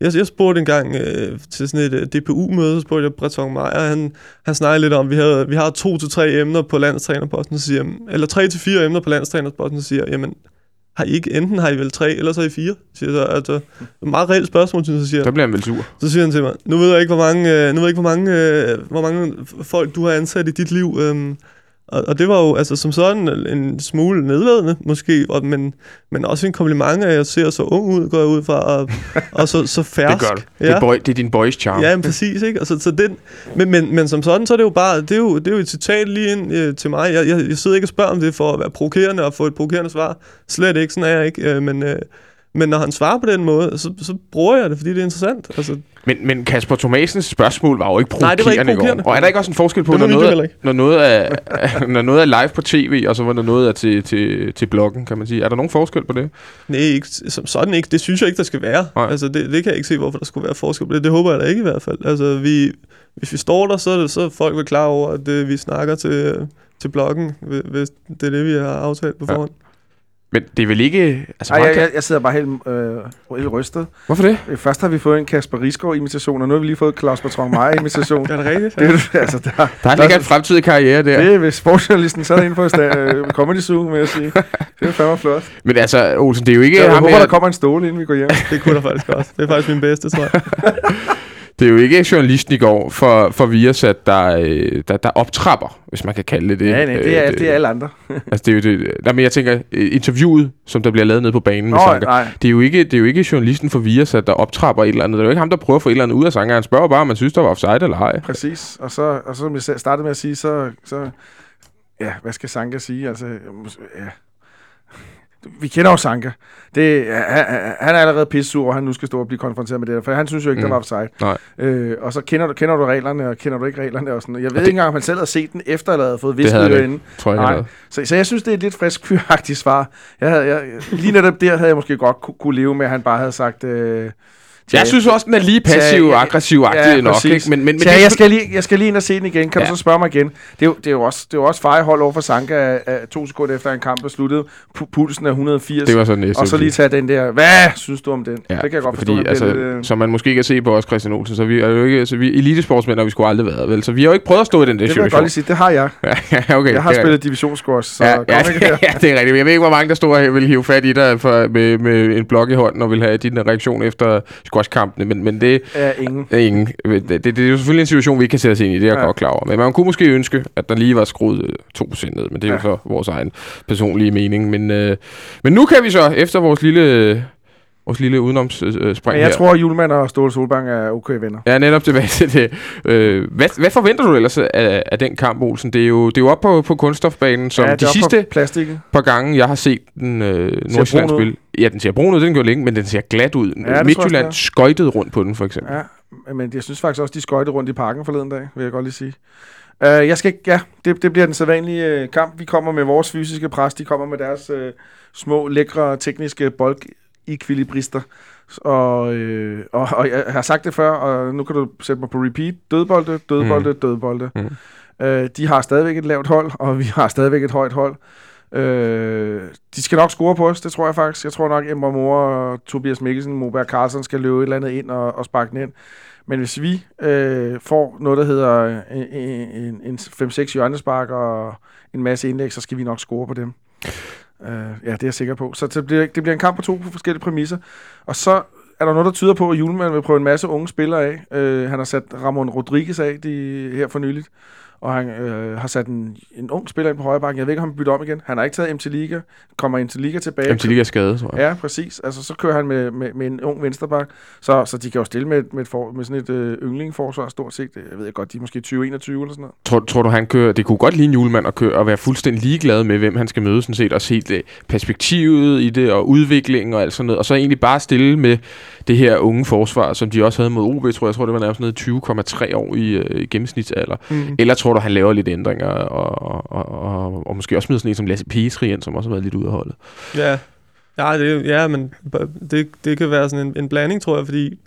Speaker 4: jeg, jeg spurgte engang øh, til sådan et øh, DPU-møde, så spurgte jeg Breton Meyer, han, han snakkede lidt om, vi, havde, vi har to til tre emner på landstrænerposten, siger, eller tre til fire emner på landstrænerposten, siger jamen, har I ikke, enten har I vel tre, eller så har I fire, siger så. Altså, meget reelt spørgsmål, synes jeg, siger jeg.
Speaker 2: bliver han vel sur.
Speaker 4: Så siger han til mig, nu ved jeg ikke, hvor mange, øh, nu ved jeg ikke, hvor mange, øh, hvor mange folk du har ansat i dit liv. øhm, og, og det var jo altså som sådan en smule nedladende, måske, og, men, men også en kompliment, at jeg ser så ung ud, går jeg ud fra, og, og så, så fersk.
Speaker 2: Det gør du. Det, er boy, det er din boys charm.
Speaker 4: Ja, men præcis, ikke? Altså, så den, men, men, men som sådan, så er det jo bare, det er jo, det er jo et citat lige ind øh, til mig. Jeg, jeg, jeg sidder ikke og spørger om det for at være provokerende og få et provokerende svar. Slet ikke, sådan er jeg ikke. Øh, men, øh, men når han svarer på den måde, så, så bruger jeg det, fordi det er interessant. Altså,
Speaker 2: Men, men Kasper Thomasens spørgsmål var jo ikke
Speaker 4: Nej, det var ikke
Speaker 2: provokerende
Speaker 4: provokerende.
Speaker 2: Og er der ikke også en forskel på,
Speaker 4: Det
Speaker 2: når noget, er, når, noget er, når noget er live på tv, og så når noget er til, til, til bloggen, kan man sige? Er der nogen forskel på det?
Speaker 4: nej, ikke, som sådan ikke. Det synes jeg ikke, der skal være.
Speaker 2: Nej.
Speaker 4: Altså, det, det kan jeg ikke se, hvorfor der skulle være forskel på det. Det håber jeg da ikke i hvert fald. Altså, vi, hvis vi står der, så er, det, så er folk vel klar over, at øh, vi snakker til, til bloggen, hvis- det er det, vi har aftalt på
Speaker 2: Ja. Men det er vel ikke... Altså,
Speaker 3: Ej, jeg, jeg, jeg sidder bare helt, øh, helt rystet.
Speaker 2: Hvorfor det?
Speaker 3: Øh, Først har vi fået en Kasper Risgaard-imitation, og nu har vi lige fået Claus Patron Meyer-imitation.
Speaker 4: Er det rigtigt?
Speaker 3: det, er- altså, der,
Speaker 2: Der ligger en fremtidig karriere der.
Speaker 3: det er hvis sportsjournalisten sad inde på øh, Comedy Zoo, vil jeg sige. Det er fandme flot.
Speaker 2: Men altså, Olsen, det er jo ikke...
Speaker 3: Jeg
Speaker 2: ham
Speaker 3: håber,
Speaker 2: her-
Speaker 3: der kommer en stole, inden vi går hjem.
Speaker 4: Det kunne der faktisk også. Det er faktisk min bedste, tror jeg.
Speaker 2: Det er jo ikke journalisten i går for, for Viasat, der, øh, der, der optrapper, hvis man kan kalde det det.
Speaker 3: Ja, nej, det er,
Speaker 2: Øh,
Speaker 3: det er alle andre.
Speaker 2: Altså, det er jo det. Nej, men jeg tænker, øh, interviewet, som der bliver lavet nede på banen med
Speaker 3: Nå,
Speaker 2: Sanka,
Speaker 3: nej.
Speaker 2: det er, jo ikke, det er jo ikke journalisten for Viasat, der optrapper et eller andet. Det er jo ikke ham, der prøver at få et eller andet ud af Sanka. Han spørger bare, om man synes, der var offside eller ej.
Speaker 3: Præcis. Og så, og så som jeg startede med at sige, så, så ja, hvad skal Sanka sige? Altså, ja. Vi kender jo Sanka. Det, han, han er allerede pissur, og han nu skal stå og blive konfronteret med det der, for han synes jo ikke, mm. Der var offside.
Speaker 2: Nej.
Speaker 3: Øh, og så kender du, kender du reglerne, og kender du ikke reglerne og sådan. Jeg ved
Speaker 2: det-
Speaker 3: ikke engang, om han selv havde set den, efter at havde fået
Speaker 2: Det havde
Speaker 3: visket
Speaker 2: han
Speaker 3: inde.
Speaker 2: Tror jeg,
Speaker 3: Nej.
Speaker 2: Nej.
Speaker 3: Så, så jeg synes, det er et lidt frisk fyragtigt svar. Jeg havde, jeg, lige netop der havde jeg måske godt kunne, kunne leve med, at han bare havde sagt... Øh,
Speaker 2: Jeg synes også, den er lige passiv og aggressiv agtig nok.
Speaker 3: præcis.
Speaker 2: Ikke? Men, men, men det,
Speaker 3: jeg, skal lige, jeg skal lige ind og se den igen. Kan ja.
Speaker 2: Ja.
Speaker 3: du så spørge mig igen? Det er jo, det er jo også, det er jo også fejhold over for Sanka af to sekunder efter en kamp er sluttet. Pu- pulsen er 180.
Speaker 2: det var sådan næste.
Speaker 3: og så lige tage den der. Hvad synes du om den? Ja, det kan jeg godt forstå.
Speaker 2: fordi, altså,
Speaker 3: lidt, øh,
Speaker 2: som man måske kan se på os, Christian Olsen, så vi er jo ikke, så vi elitesportsmænd har vi sgu aldrig været, vel? Så vi har jo ikke prøvet at stå i den der
Speaker 3: det vil jeg godt
Speaker 2: situation.
Speaker 3: lige sige. Det har jeg.
Speaker 2: ja, okay.
Speaker 3: Jeg har
Speaker 2: det
Speaker 3: spillet divisionscores, så
Speaker 2: Ja, ja, ja, det er rigtigt. Jeg ved ikke, hvor mange, der står her vil hive fat i dig for, med, med en blok i hånden og vil have din reaktion efter squashkampene, men, men det
Speaker 3: Ja, ingen.
Speaker 2: er ingen. Det, det, det, er jo selvfølgelig en situation, vi ikke kan sætte os ind i, det er jeg
Speaker 3: Ja.
Speaker 2: godt klar over. Men man kunne måske ønske, at der lige var skruet øh, 2% ned, men det er
Speaker 3: Ja.
Speaker 2: jo så vores egen personlige mening. Men, øh, men nu kan vi så, efter vores lille, vores lille udenomsspring øh,
Speaker 3: Men jeg
Speaker 2: her,
Speaker 3: tror, at Julemand og Ståle Solbang er okay venner.
Speaker 2: Ja, netop tilbage til det. Øh, hvad, hvad forventer du ellers af, af den kamp, Olsen? Det er jo, det er jo op på, på kunststofbanen, som
Speaker 3: ja,
Speaker 2: de sidste par gange, jeg har set den øh, Nordsjælland spille. Ja, den ser brun ud, den gør længe, men den ser glat ud. Ja, Midtjylland skøjtede rundt på den, for eksempel. Ja.
Speaker 3: Men jeg synes faktisk også, de skøjtede rundt i parken forleden dag, vil jeg godt lige sige. Uh, jeg skal ikke, ja, det, det bliver den sædvanlige uh, kamp. Vi kommer med vores fysiske pres, de kommer med deres uh, små, lækre, tekniske bold-ekvilibrister. Og, øh, og, og jeg har sagt det før, og nu kan du sætte mig på repeat. Dødbolde, dødbolde, mm. dødbolde.
Speaker 2: Mm.
Speaker 3: Uh, de har stadigvæk et lavt hold, og vi har stadigvæk et højt hold. Øh, de skal nok score på os, det tror jeg faktisk. Jeg tror nok, at Emre Mor og Tobias Mikkelsen, Moberg Carlsen skal løbe et eller andet ind og, og sparke den ind. Men hvis vi øh, får noget, der hedder en, en, en 5-6 hjørnespark og en masse indlæg, så skal vi nok score på dem. Øh, ja, det er jeg sikker på. Så det bliver, det bliver en kamp på to forskellige præmisser. Og så er der noget, der tyder på, at Julemand vil prøve en masse unge spillere af. Øh, han har sat Ramon Rodriguez af de, her for nyligt og han øh, har sat en, en ung spiller ind på højre bakken. Jeg ved ikke, om han bytter om igen. Han har ikke taget MT Liga. Kommer MT Liga tilbage.
Speaker 2: MT Liga er skadet, tror jeg.
Speaker 3: Ja, præcis. Altså, så kører han med, med, med en ung vensterbak. Så, så de kan jo stille med, med, et for, med sådan et øh, yndlingforsvar stort set. Jeg ved godt, de er måske 20-21 eller sådan noget.
Speaker 2: Tror, tror du, han kører... Det kunne godt ligne julemand at køre og være fuldstændig ligeglad med, hvem han skal møde, sådan set, og se det, perspektivet i det, og udviklingen og alt sådan noget, og så egentlig bare stille med det her unge forsvar, som de også havde mod OB, tror jeg. Jeg tror, det var nærmest noget 20,3 år i, øh, gennemsnitsalder.
Speaker 4: Mm.
Speaker 2: Eller tror du, han laver lidt ændringer, og, og, og, og måske også smider sådan en som Lasse Petri ind, som også har været lidt ude af holdet.
Speaker 4: Ja, ja, det, ja men det, det kan være sådan en, en blanding, tror jeg, fordi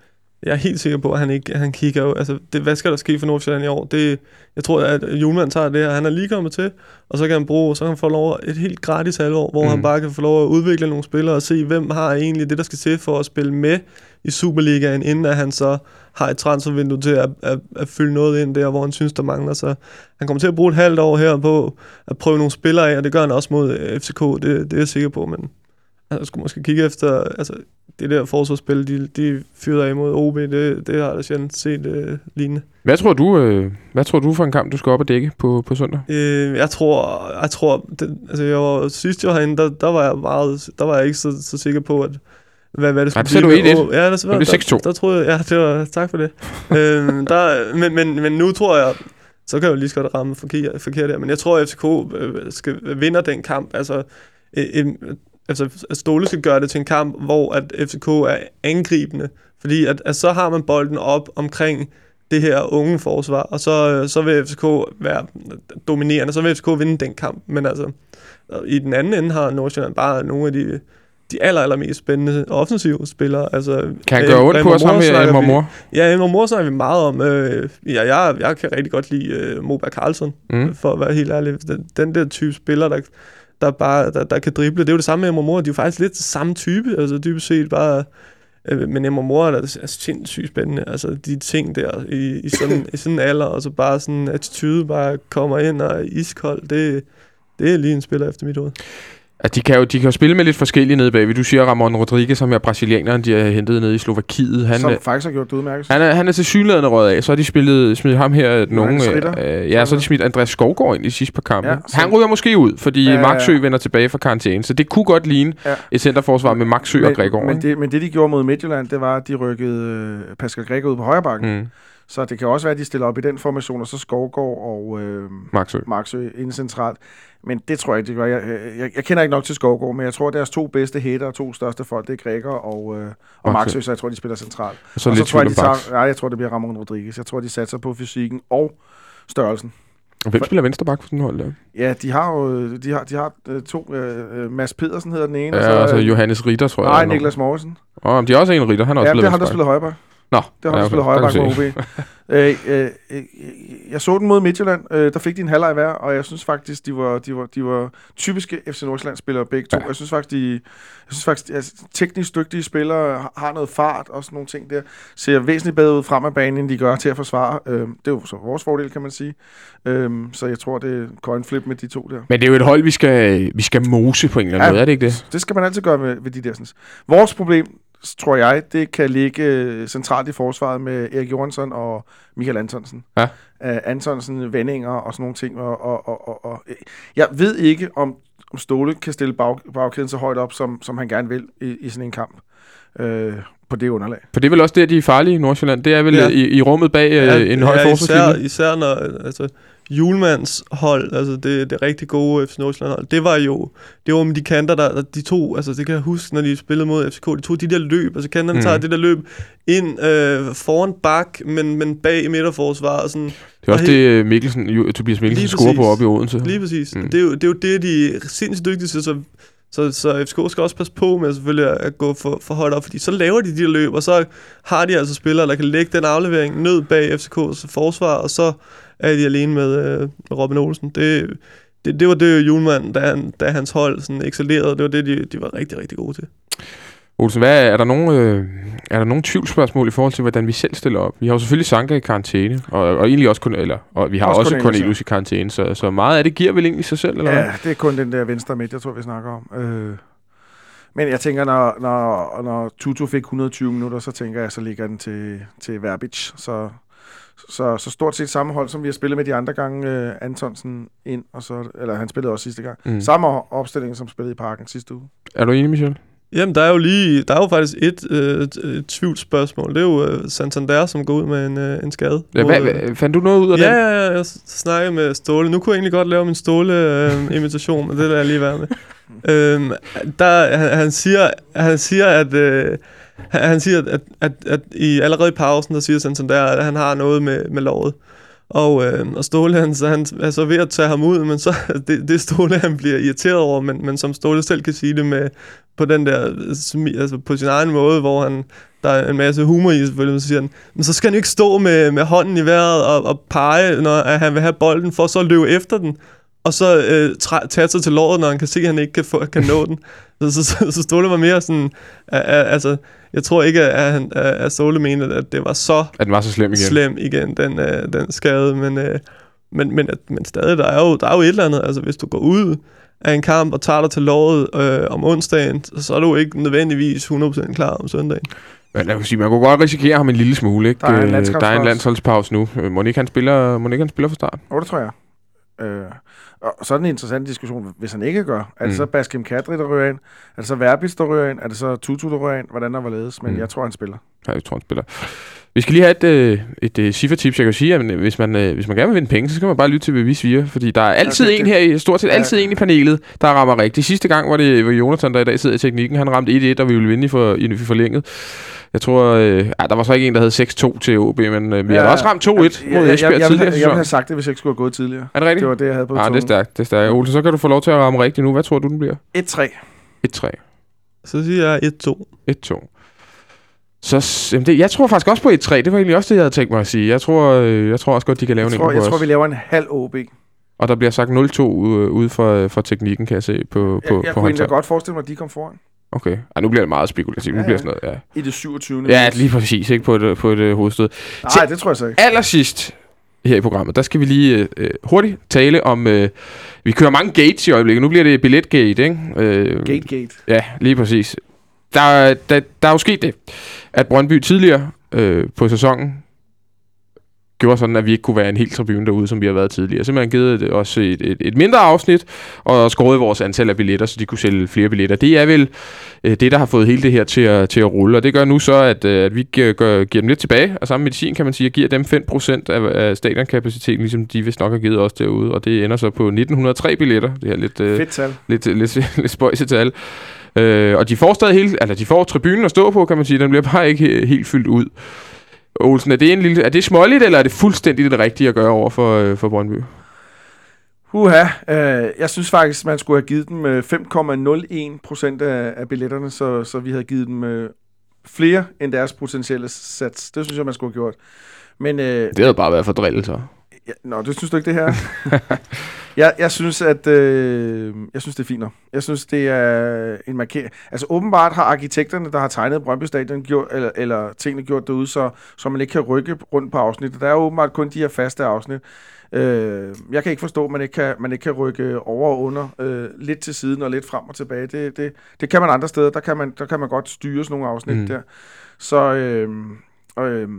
Speaker 4: jeg er helt sikker på, at han ikke han kigger jo, altså, det, hvad skal der ske for Nordsjælland i år? Det, jeg tror, at Julemand tager det her, han er lige kommet til, og så kan han bruge, så kan han få lov et helt gratis halvår, hvor mm. han
Speaker 2: Mhm.
Speaker 4: bare kan få lov at udvikle nogle spillere og se, hvem har egentlig det, der skal til for at spille med i Superligaen, inden at han så har et transfervindue til at, at, at fylde noget ind der, hvor han synes, der mangler. Så han kommer til at bruge et halvt år her på at prøve nogle spillere af, og det gør han også mod øh, FCK, det, det er jeg sikker på, men han skulle måske kigge efter, altså det der forsvarsspil, de, de fyrede af mod OB, det, det har jeg sjældent set øh, lignende.
Speaker 2: Hvad tror du, øh, hvad tror du for en kamp, du skal op og dække på, på søndag?
Speaker 4: Øh, jeg tror, jeg tror, det, altså jeg var, sidst jeg var herinde, der, der var jeg meget, der var jeg ikke så, så sikker på, at hvad, hvad det skulle
Speaker 2: Ej, det sagde du 1-1.
Speaker 4: Ja, det,
Speaker 2: er det
Speaker 4: der,
Speaker 2: 6-2.
Speaker 4: der, troede jeg, ja, det var, tak for det. øhm, der, men, men, men nu tror jeg, så kan jeg jo lige så godt ramme forkert, forkert her, men jeg tror, at FCK øh, skal vinder den kamp. Altså, øh, øh, altså, at Ståle skal gøre det til en kamp, hvor at FCK er angribende, fordi at, at så har man bolden op omkring det her unge forsvar, og så, øh, så vil FCK være dominerende, så vil FCK vinde den kamp. Men altså, i den anden ende har Nordsjælland bare nogle af de, de aller, aller mest spændende offensive spillere. Altså,
Speaker 2: Kan han gøre ondt på os med Emre Mor?
Speaker 4: Ja, Emre Mor snakker vi meget om. Øh, ja, jeg, jeg kan rigtig godt lide øh, Moberg Karlsson,
Speaker 2: Mm.
Speaker 4: for at være helt ærlig. Den, den der type spiller, der, der bare der, der kan drible, det er jo det samme med Mor. De er jo faktisk lidt samme type, altså dybest set bare... Øh, men Mor er er sindssygt spændende. Altså de ting der i, i, sådan, i sådan en alder, og så bare sådan attitude bare kommer ind og iskold, det, det er lige en spiller efter mit hoved.
Speaker 2: Altså, de kan, jo, de kan jo spille med lidt forskellige nede bagved. Du siger Ramon Rodriguez, som er brasilianeren, de har hentet nede i Slovakiet. Han,
Speaker 3: som
Speaker 2: øh,
Speaker 3: faktisk har gjort det udmærket.
Speaker 2: han, er, han er til synligheden røget af. Så har de spillet, smidt ham her nogen...
Speaker 3: Ritter.
Speaker 2: Øh, ja, så har de smidt Andreas Skovgaard ind i sidste par kampe.
Speaker 3: Ja,
Speaker 2: han ryger måske ud, fordi
Speaker 3: ja.
Speaker 2: Maxø vender tilbage fra karantæne. Så det kunne godt ligne
Speaker 3: Ja.
Speaker 2: et centerforsvar med Maxø og Gregor.
Speaker 3: men, det, men det, de gjorde mod Midtjylland, det var, at de rykkede øh, Pascal Gregor ud på højre bakken. Mm. Så det kan også være, at de stiller op i den formation, og så Skovgård og øh,
Speaker 2: Maxø.
Speaker 3: Maxø inde centralt. Men det tror jeg ikke, de gør. Jeg, jeg, jeg kender ikke nok til Skovgård, men jeg tror, at deres to bedste hætter og to største folk, det er Gregor og, øh, og
Speaker 2: Maxø.
Speaker 3: Så jeg tror, de spiller centralt.
Speaker 2: Og så
Speaker 3: og
Speaker 2: lidt
Speaker 3: så tror jeg, de tager, ja, jeg tror, det bliver Ramon Rodriguez. Jeg tror, de satser på fysikken og størrelsen.
Speaker 2: Og hvem spiller venstreback for sådan hold der?
Speaker 3: Ja, de har jo de har, de har øh, to. Øh, øh, Mads Pedersen hedder den ene.
Speaker 2: Ja, og så
Speaker 3: øh,
Speaker 2: Johannes Ritter, tror jeg.
Speaker 3: Nej. Niklas Mortensen.
Speaker 2: Åh, de har også en Ritter. Han har også
Speaker 3: Ja, det
Speaker 2: spillet
Speaker 3: er ham, der
Speaker 2: venstreback.
Speaker 3: spiller højreback.
Speaker 2: Nå,
Speaker 3: Det har
Speaker 2: ja,
Speaker 3: han spillet
Speaker 2: okay.
Speaker 3: højreback
Speaker 2: Der
Speaker 3: med OB. øh, øh, øh, jeg så den mod Midtjylland. Øh, der fik de en halvleg hver, og jeg synes faktisk, de var, de var, de var typiske FC Nordsjælland-spillere begge to.
Speaker 2: Ja.
Speaker 3: Jeg synes faktisk, de jeg synes faktisk, altså, teknisk dygtige spillere har- har noget fart og sådan nogle ting der. Ser væsentligt bedre ud frem af banen, end de gør til at forsvare. Øh, det er jo så vores fordel, kan man sige. Øh, så jeg tror, det er coin flip med de to der.
Speaker 2: Men det er jo et hold, vi skal, vi skal mose på en eller anden
Speaker 3: Ja.
Speaker 2: måde, er det ikke det?
Speaker 3: Det skal man altid gøre med, ved de der. Sådan. Vores problem, tror jeg, det kan ligge øh, centralt i forsvaret med Erik Johansson og Michael Antonsen.
Speaker 2: Ja.
Speaker 3: Uh, Antonsen, vendinger og sådan nogle ting. Og, og, og, og, og, øh, jeg ved ikke, om, om Ståle kan stille bag, bagkæden så højt op, som, som han gerne vil i, i sådan en kamp. Øh, på det underlag.
Speaker 2: For det er vel også der, de er farlige i Nordsjælland. Det er vel
Speaker 4: Ja.
Speaker 2: ja. i, i rummet bag ja, en høj
Speaker 4: især,
Speaker 2: forsvarslinje.
Speaker 4: især når altså, Julmans hold, altså det, det rigtig gode FC Nordsjælland hold, det var jo det var med de kanter, der, de to, altså det kan jeg huske, når de spillede mod FCK, de tog de der løb, altså kanterne
Speaker 2: Mm.
Speaker 4: tager det der løb ind øh, foran bak, men, men bag i midterforsvaret, og sådan,
Speaker 2: Det er også
Speaker 4: og
Speaker 2: det, øh, Mikkelsen, jo, Tobias Mikkelsen scorer på op i Odense.
Speaker 4: Lige præcis.
Speaker 2: Mm.
Speaker 4: Det, er jo, det er jo det, de er sindssygt dygtige til, så, så, så FCK skal også passe på med selvfølgelig at gå for, for højt op, fordi så laver de de der løb, og så har de altså spillere, der kan lægge den aflevering ned bag FCK's forsvar, og så er de alene med, øh, med Robin Olsen. Det, det, det var det, Julemand, da, han, da hans hold sådan excellerede, det var det, de, de var rigtig, rigtig gode til.
Speaker 2: Olsen, hvad, er, der nogen, øh, er der nogen tvivlsspørgsmål i forhold til, hvordan vi selv stiller op? Vi har jo selvfølgelig Sanka i karantæne, og, og egentlig også, kun, eller, og vi har også,
Speaker 3: Også Cornelius,
Speaker 2: i karantæne, så, så meget af det giver vel egentlig sig selv, eller hvad?
Speaker 3: Ja, det er kun den der venstre midt, jeg tror, vi snakker om. Øh, men jeg tænker, når, når, når Tutu fik 120 minutter, så tænker jeg, så ligger den til, til Verbic. Så, så, så stort set samme hold, som vi har spillet med de andre gange. Øh, Antonsen ind, og så, eller han spillede også sidste gang.
Speaker 2: Mm.
Speaker 3: Mm. Samme opstilling, som spillede i parken sidste uge.
Speaker 2: Er du enig, Michel?
Speaker 4: Jamen, der er jo lige, der er jo faktisk et, øh, et, tvivlsspørgsmål. Det er jo øh, Santander, som går ud med en, øh, en skade.
Speaker 2: Ja,
Speaker 4: Mod,
Speaker 2: hvad,
Speaker 4: øh,
Speaker 2: hvad, fandt du noget ud af
Speaker 4: Ja,
Speaker 2: den?
Speaker 4: ja, ja, jeg snakkede med Ståle. Nu kunne jeg egentlig godt lave min Ståle-imitation, men det lader jeg lige være med. øhm, der, han, han, siger, han siger, at... Øh, han, siger, at, at, at i, allerede i pausen, der siger Santander, at han har noget med, med lovet. Og, øh, og Ståle, han, så han er så ved at tage ham ud, men så det, det Ståle, han bliver irriteret over, men, men som Ståle selv kan sige det med, på den der, altså på sin egen måde, hvor han, der er en masse humor i selvfølgelig, men så siger han, men så skal han jo ikke stå med, med hånden i vejret og, og pege, når at han vil have bolden, for så at løbe efter den, og så øh, træ- tage sig til låret, når han kan se, at han ikke kan, få, kan nå den. Så, så, så, så Ståle var mere sådan, at, altså, jeg tror ikke, at, han, at at Ståle mente, at det var så
Speaker 2: At den var så slem igen?
Speaker 4: slem igen, den, øh, den skade, men, øh, men, men, at, men stadig, der er, jo, der er jo et eller andet, altså hvis du går ud af en kamp og tager dig til lovet øh, om onsdagen, så er du ikke nødvendigvis 100% klar om søndagen.
Speaker 2: Men jeg kan sige, man kunne godt risikere ham en lille smule. Ikke?
Speaker 3: Der er en
Speaker 2: Øh, der er en landsholdspause nu. Øh, Må ikke han spiller, må ikke han spiller fra start?
Speaker 3: Og det tror jeg. Øh, og så er den en interessant diskussion, hvis han ikke gør. Er det
Speaker 2: Mm.
Speaker 3: så Baskim Kadri, der ryger ind? Er det så Verbitz, der ryger ind? Er det så Tutu, der ryger ind? Hvordan der var ledes? Men
Speaker 2: mm.
Speaker 3: jeg tror, han spiller.
Speaker 2: Ja, jeg tror, han spiller. Vi skal lige have et, øh, et øh, cifretips. Jeg kan sige, at øh, hvis man, øh, hvis man gerne vil vinde penge, så skal man bare lytte til, hvad vi siger. Fordi der er altid
Speaker 3: det-
Speaker 2: en her, i- stort set
Speaker 3: Ja.
Speaker 2: altid en i panelet, der rammer rigtigt. Sidste gang var det var Jonathan, der i dag sidder i teknikken. Han ramte 1-1, og vi ville vinde i, for, i forlænget. Jeg tror, øh, ja, der var så ikke en, der havde 6-2 til OB, men øh, vi
Speaker 3: Ja,
Speaker 2: har også ramt 2-1 mod Esbjerg
Speaker 3: jeg, jeg, jeg,
Speaker 2: tidligere
Speaker 3: ville, jeg sagt det, hvis jeg ikke skulle have gået tidligere.
Speaker 2: Er det rigtigt?
Speaker 3: Det var det, jeg havde på
Speaker 2: Ja, det er stærkt. Det er stærkt. Ole, så kan du få lov til at ramme rigtigt nu. Hvad tror du, den bliver?
Speaker 3: 1-3.
Speaker 2: 1-3.
Speaker 4: Så siger jeg 1-2.
Speaker 2: 1-2. Så jamen det, jeg tror faktisk også på 1-3. Det var egentlig også det, jeg havde tænkt mig at sige. Jeg tror, øh, jeg tror også godt, de kan lave
Speaker 3: Jeg
Speaker 2: en
Speaker 3: tror, jeg
Speaker 2: på
Speaker 3: tror,
Speaker 2: os.
Speaker 3: vi laver en halv OB. Jeg,
Speaker 2: Og der bliver sagt 0-2 ude, ude for, for teknikken, kan jeg se på, på,
Speaker 3: jeg
Speaker 2: på
Speaker 3: kunne godt forestille mig, at de kom foran.
Speaker 2: Okay. Ej, nu bliver det meget spekulativt. Nu
Speaker 3: Ja,
Speaker 2: bliver
Speaker 3: ja.
Speaker 2: sådan noget, ja.
Speaker 3: I det 27.
Speaker 2: Ja, lige præcis. Ikke på et, på et øh, hovedstød.
Speaker 3: Nej, det tror jeg så ikke.
Speaker 2: Allersidst her i programmet, der skal vi lige øh, hurtigt tale om... Øh, vi kører mange gates i øjeblikket. Nu bliver det billetgate, ikke? Øh,
Speaker 3: Gate, gate.
Speaker 2: Ja, lige præcis. Der, er- der, der er jo sket det, at Brøndby tidligere øh, på sæsonen gjorde sådan, at vi ikke kunne være en hel tribune derude, som vi har været tidligere. Simpelthen givet det også et, et, et mindre afsnit, og skåret vores antal af billetter, så de kunne sælge flere billetter. Det er vel øh, det, der har fået hele det her til at, til at rulle, og det gør nu så, at, øh, at vi gør, giver dem lidt tilbage af samme medicin, kan man sige, og giver dem 5% af, af stadionkapaciteten, ligesom de vist nok har givet os derude, og det ender så på 1903 billetter. Det er lidt... Øh,
Speaker 3: Fedt tal.
Speaker 2: lidt, lidt, lidt spøjse tal. Øh, og de får stadig hele, altså de får tribunen at stå på, kan man sige. Den bliver bare ikke he- helt fyldt ud. Olsen, er det, en lille, er det småligt, eller er det fuldstændig det rigtige at gøre over for, øh, for Brøndby?
Speaker 3: Uha, øh, jeg synes faktisk, man skulle have givet dem øh, 5,01 procent af, af billetterne, så, så vi havde givet dem øh, flere end deres potentielle sats. Det synes jeg, man skulle have gjort. Men, øh,
Speaker 2: Det havde bare været for drillet, så.
Speaker 3: Ja, nå, det synes du ikke, det her? jeg, jeg synes, at øh, jeg synes, det er fint nok. Jeg synes, det er en markering. Altså åbenbart har arkitekterne, der har tegnet Brøndby Stadion, gjort, eller, eller tingene gjort derude, så, så man ikke kan rykke rundt på afsnittet. Der er åbenbart kun de her faste afsnit. Øh, jeg kan ikke forstå, at man ikke kan, man ikke kan rykke over og under øh, lidt til siden og lidt frem og tilbage. Det, det, det kan man andre steder. Der kan man, der kan man godt styre sådan nogle afsnit
Speaker 2: mm.
Speaker 3: der. Så øh, øh,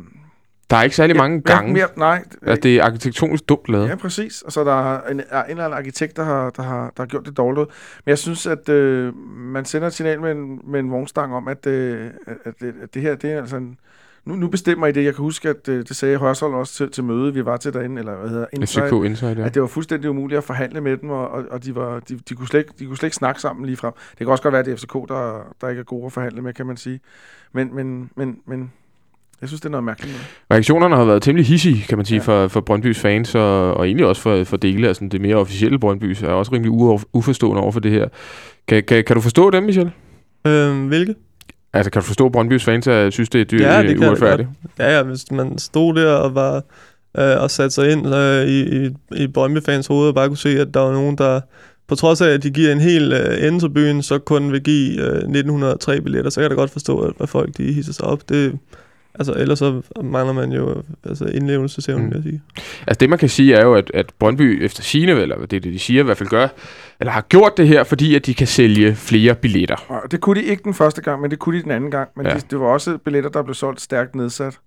Speaker 2: Der er ikke særlig mange gange,
Speaker 3: Mere, nej,
Speaker 2: at det er arkitektonisk dumt lavet.
Speaker 3: Ja, præcis. Og så er der en, er en eller anden arkitekt, der har, der har, der har gjort det dårligt. Men jeg synes, at øh, man sender et signal med en, med en vognstang om, at, øh, at, at, det, at det her, det er altså en, nu, nu bestemmer I det. Jeg kan huske, at øh, det sagde Hørsholm også til, til møde, vi var til derinde, eller hvad hedder Insight,
Speaker 2: Insight, ja.
Speaker 3: at det var fuldstændig umuligt at forhandle med dem, og, og, og de, var, de, de, kunne slet, de kunne slet ikke snakke sammen lige frem. Det kan også godt være, at det er FCK, der, der ikke er gode at forhandle med, kan man sige. Men, men, men, men jeg synes, det er noget mærkeligt. Noget.
Speaker 2: Reaktionerne har været temmelig hissige, kan man sige,
Speaker 3: Ja.
Speaker 2: for, for Brøndbys fans, og, og egentlig også for, for dele af sådan det mere officielle Brøndby, er også rimelig uforstående over for det her. Kan, kan, kan du forstå dem, Michel?
Speaker 4: Øhm, hvilke?
Speaker 2: Altså, kan du forstå Brøndbys fans, der synes, det er dyrt,
Speaker 4: Ja,
Speaker 2: ja,
Speaker 4: det kan jeg
Speaker 2: uretfærdigt?
Speaker 4: Ja, ja, hvis man stod der og var øh, og satte sig ind øh, i, i, i Brøndby-fans hoved og bare kunne se, at der var nogen, der på trods af, at de giver en hel øh, ende til byen, så kun vil give øh, 1903 billetter, så kan jeg da godt forstå, at, at folk de hisser sig op. Det, altså, ellers så mangler man jo altså, indlevelsesevne,
Speaker 2: Mm.
Speaker 4: vil jeg sige.
Speaker 2: Altså det man kan sige er jo, at, at Brøndby efter sine, eller det er det de siger i hvert fald gør, eller har gjort det her, fordi at de kan sælge flere billetter.
Speaker 3: Og det kunne de ikke den første gang, men det kunne de den anden gang. Men
Speaker 2: Ja.
Speaker 3: ja. det, det var også billetter, der blev solgt stærkt nedsat.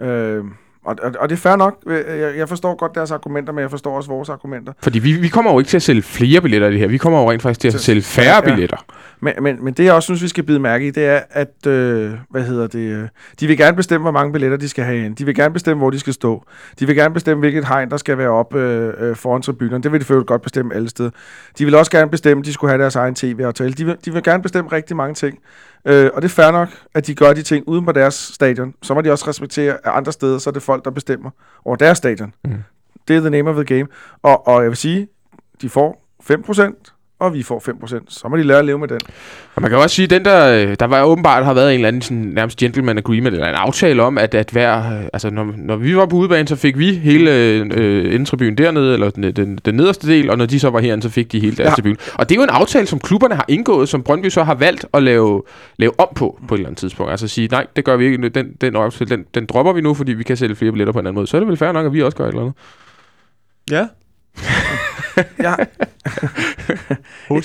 Speaker 3: Øh, og, og, og det er fair nok. Jeg, jeg forstår godt deres argumenter, men jeg forstår også vores argumenter.
Speaker 2: Fordi vi, vi kommer jo ikke til at sælge flere billetter i det her. Vi kommer jo rent faktisk til at sælge færre
Speaker 3: ja.
Speaker 2: billetter.
Speaker 3: Men, men, men det, jeg også synes, vi skal bide mærke i, det er, at øh, hvad hedder det, øh, de vil gerne bestemme, hvor mange billetter de skal have ind. De vil gerne bestemme, hvor de skal stå. De vil gerne bestemme, hvilket hegn, der skal være op øh, øh, foran tribunerne. Det vil de øvrigt godt bestemme alle steder. De vil også gerne bestemme, at de skulle have deres egen tv-aftale. De vil, de vil gerne bestemme rigtig mange ting. Øh, og det er fair nok, at de gør de ting uden på deres stadion. Så må de også respektere, at andre steder, så er det folk, der bestemmer over deres stadion.
Speaker 2: Mm.
Speaker 3: Det er the name of the game. Og, og jeg vil sige, de får 5%, og vi får 5%. Så må de lære at leve med den.
Speaker 2: Og man kan også sige, at den der, øh, der var åbenbart har været en eller anden sådan, nærmest gentleman agreement, eller en aftale om, at, at hver, øh, altså når, når vi var på udebane, så fik vi hele øh, indtribyen dernede, eller den, den, den nederste del, og når de så var herinde, så fik de hele deres ja.
Speaker 3: Ja.
Speaker 2: tribune. Og det er jo en aftale, som klubberne har indgået, som Brøndby så har valgt at lave, lave om på, på et eller andet tidspunkt. Altså sige, nej, det gør vi ikke, den, den, aftale, den, den dropper vi nu, fordi vi kan sælge flere billetter på en anden måde. Så er det vel fair nok, at vi også gør et eller andet.
Speaker 4: Ja,
Speaker 3: jeg, jeg,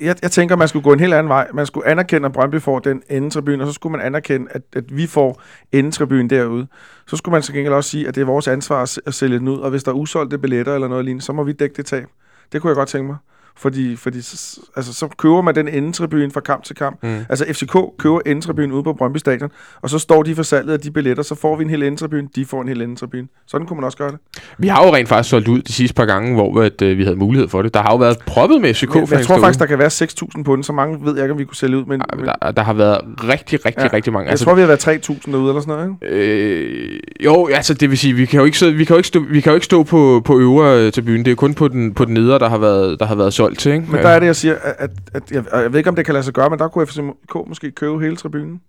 Speaker 3: jeg, jeg tænker, man skulle gå en helt anden vej. Man skulle anerkende, at Brøndby får den endetribune, og så skulle man anerkende, at, at vi får endetribunen derude. Så skulle man så gengæld også sige, at det er vores ansvar at, sælge den ud, og hvis der er usolgte billetter eller noget lignende, så må vi dække det tab. Det kunne jeg godt tænke mig. Fordi, fordi så, altså, så køber man den endetribune fra kamp til kamp. Mm. Altså FCK køber endetribunen ude på Brøndby Stadion, og så står de for salget af de billetter, så får vi en hel endetribune, de får en hel endetribune. Sådan kunne man også gøre det.
Speaker 2: Vi har jo rent faktisk solgt ud de sidste par gange, hvor at, øh, vi havde mulighed for det. Der har jo været proppet med fck
Speaker 3: Men jeg tror faktisk, der kan være 6.000 på den, så mange ved jeg ikke, om vi kunne sælge ud. Men, men
Speaker 2: der, der har været rigtig, rigtig, ja. rigtig mange.
Speaker 3: jeg tror, vi har været 3.000 derude eller sådan noget. Ikke?
Speaker 2: Øh, jo, altså det vil sige, vi kan jo ikke, sidde, vi kan jo ikke stå, vi kan jo ikke stå på, på øvre til byen. Det er kun på den, på den nedre, der har været, der har været solgt til. Ikke?
Speaker 3: Men der er det, jeg siger, at, at, at jeg, jeg ved ikke, om det kan lade sig gøre, men der kunne FCK måske købe hele tribunen.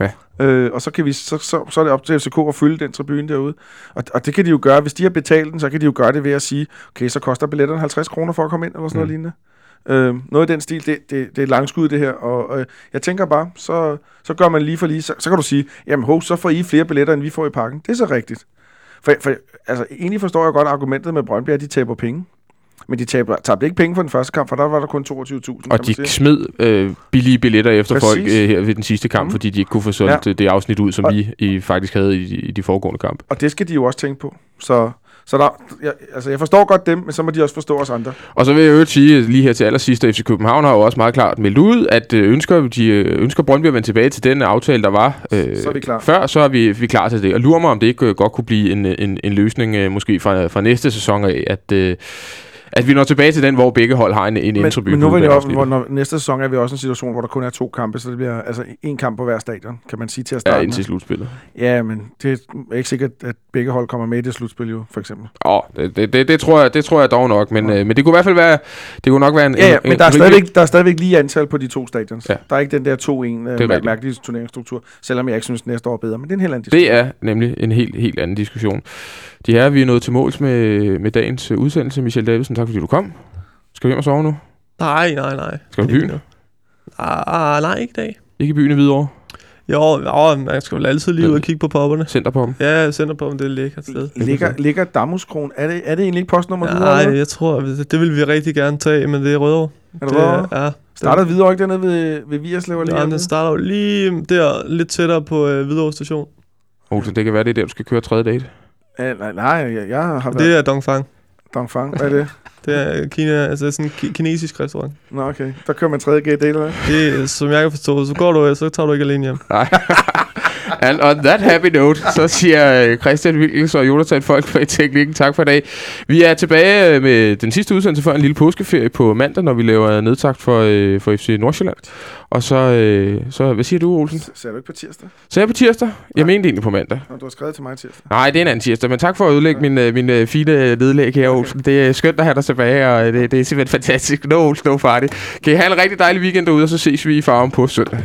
Speaker 2: Ja.
Speaker 3: Øh, og så, kan vi, så, så, så er det op til FCK at fylde den tribune derude. Og, og det kan de jo gøre. Hvis de har betalt den, så kan de jo gøre det ved at sige, okay, så koster billetterne 50 kroner for at komme ind, eller sådan mm. noget lignende. Øh, noget i den stil, det, det, det er langskud det her, og øh, jeg tænker bare, så, så gør man lige for lige, så, så kan du sige, jamen ho, så får I flere billetter, end vi får i pakken. Det er så rigtigt. For, for altså, egentlig forstår jeg godt argumentet med Brøndby, at de taber penge. Men de taber, tabte ikke penge for den første kamp, for der var der kun 22.000.
Speaker 2: Og de smed øh, billige billetter efter
Speaker 3: Præcis.
Speaker 2: folk øh, her ved den sidste kamp,
Speaker 3: Mhm.
Speaker 2: fordi de ikke kunne få solgt
Speaker 3: Ja.
Speaker 2: ja. det afsnit ud, som
Speaker 3: Og-
Speaker 2: vi i, faktisk havde i, i de foregående kampe.
Speaker 3: Og det skal de jo også tænke på. Så, så der, jeg, altså, jeg forstår godt dem, men så må de også forstå os andre.
Speaker 2: Og så vil jeg øvrigt sige lige her til allersidst, at FC København har jo også meget klart meldt ud, at øh, ønsker, de øh, ønsker Brøndby at vende tilbage til den aftale, der var øh,
Speaker 3: Så er vi klar.
Speaker 2: før, så er vi, vi klar til det. Og lurer mig, om det ikke øh, godt kunne blive en, en, en løsning, øh, måske fra, fra næste sæson af, at, øh, at vi når tilbage til den, hvor begge hold har en, en
Speaker 3: Men, men nu vil jeg også, hvor, når, næste sæson er vi også i en situation, hvor der kun er to kampe, så det bliver altså en kamp på hver stadion, kan man sige til at
Speaker 2: Ja,
Speaker 3: starte
Speaker 2: indtil
Speaker 3: med.
Speaker 2: slutspillet.
Speaker 3: Ja, men det er ikke sikkert, at begge hold kommer med i det slutspil jo, for eksempel.
Speaker 2: Åh, det, det, det, det, tror jeg, det tror jeg dog nok, men,
Speaker 3: Ja.
Speaker 2: øh, men det kunne i hvert fald være, det kunne nok være en...
Speaker 3: Ja, ja
Speaker 2: en,
Speaker 3: men
Speaker 2: en
Speaker 3: der er,
Speaker 2: rimelig-
Speaker 3: stadigvæk, der er stadigvæk lige antal på de to stadions.
Speaker 2: Ja.
Speaker 3: Der er ikke den der 2-1
Speaker 2: er
Speaker 3: øh, mærkelige turneringsstruktur, selvom jeg ikke synes, næste år er bedre, men det er en helt anden diskussion.
Speaker 2: Det er nemlig en helt, helt anden diskussion. De her, vi er nået til måls med, med dagens øh, udsendelse. Michel Davidsen, tak fordi du kom. Skal vi hjem og sove nu?
Speaker 4: Nej, nej, nej.
Speaker 2: Skal vi i byen?
Speaker 4: Ah, nej, ikke i dag.
Speaker 2: Ikke i byen i Hvidovre?
Speaker 4: Jo, jo, man skal vel altid lige ud og kigge på popperne.
Speaker 2: Center på dem.
Speaker 4: Ja, jeg sender på, om det er et lækkert sted.
Speaker 3: Ligger, ligger Damuskron, er det, er det egentlig ikke postnummer videre?
Speaker 4: Nej, jeg tror, det, det vil vi rigtig gerne tage, men det er Rødovre.
Speaker 3: Er det Rødovre?
Speaker 4: Ja.
Speaker 3: Startede videre ikke dernede ved, ved Vierslev?
Speaker 4: Ja, den starter jo lige der, lidt tættere på øh, Hvidovre station.
Speaker 2: Olsen, det kan være, det er der, du skal køre tredje date.
Speaker 3: Ja, nej, nej, jeg, jeg har været...
Speaker 4: det er Dongfang.
Speaker 3: Dongfang, hvad er det?
Speaker 4: Det er Kina, altså sådan en ki- kinesisk restaurant.
Speaker 3: Nå, okay. Der kører man tredje gate, eller hvad?
Speaker 4: Det, som jeg kan forstå, så går du, så tager du ikke alene hjem.
Speaker 2: Nej. And on that happy note, så siger øh, Christian Wilkens og Jonathan Folk fra Teknikken tak for i dag. Vi er tilbage øh, med den sidste udsendelse før en lille påskeferie på mandag, når vi laver nedtagt for, øh, for FC Nordsjælland. Og så, øh, så, hvad siger du, Olsen?
Speaker 3: Ser du ikke på tirsdag?
Speaker 2: Så er jeg på tirsdag? Jeg mente egentlig på mandag.
Speaker 3: Nå, du har skrevet til mig tirsdag.
Speaker 2: Nej, det er en anden tirsdag, men tak for at udlægge min, øh, min øh, fine nedlæg her, Olsen. Det er skønt at have dig tilbage, og det, det er simpelthen fantastisk. No, Olsen, no party. Kan I have en rigtig dejlig weekend derude, og så ses vi i farven på søndag.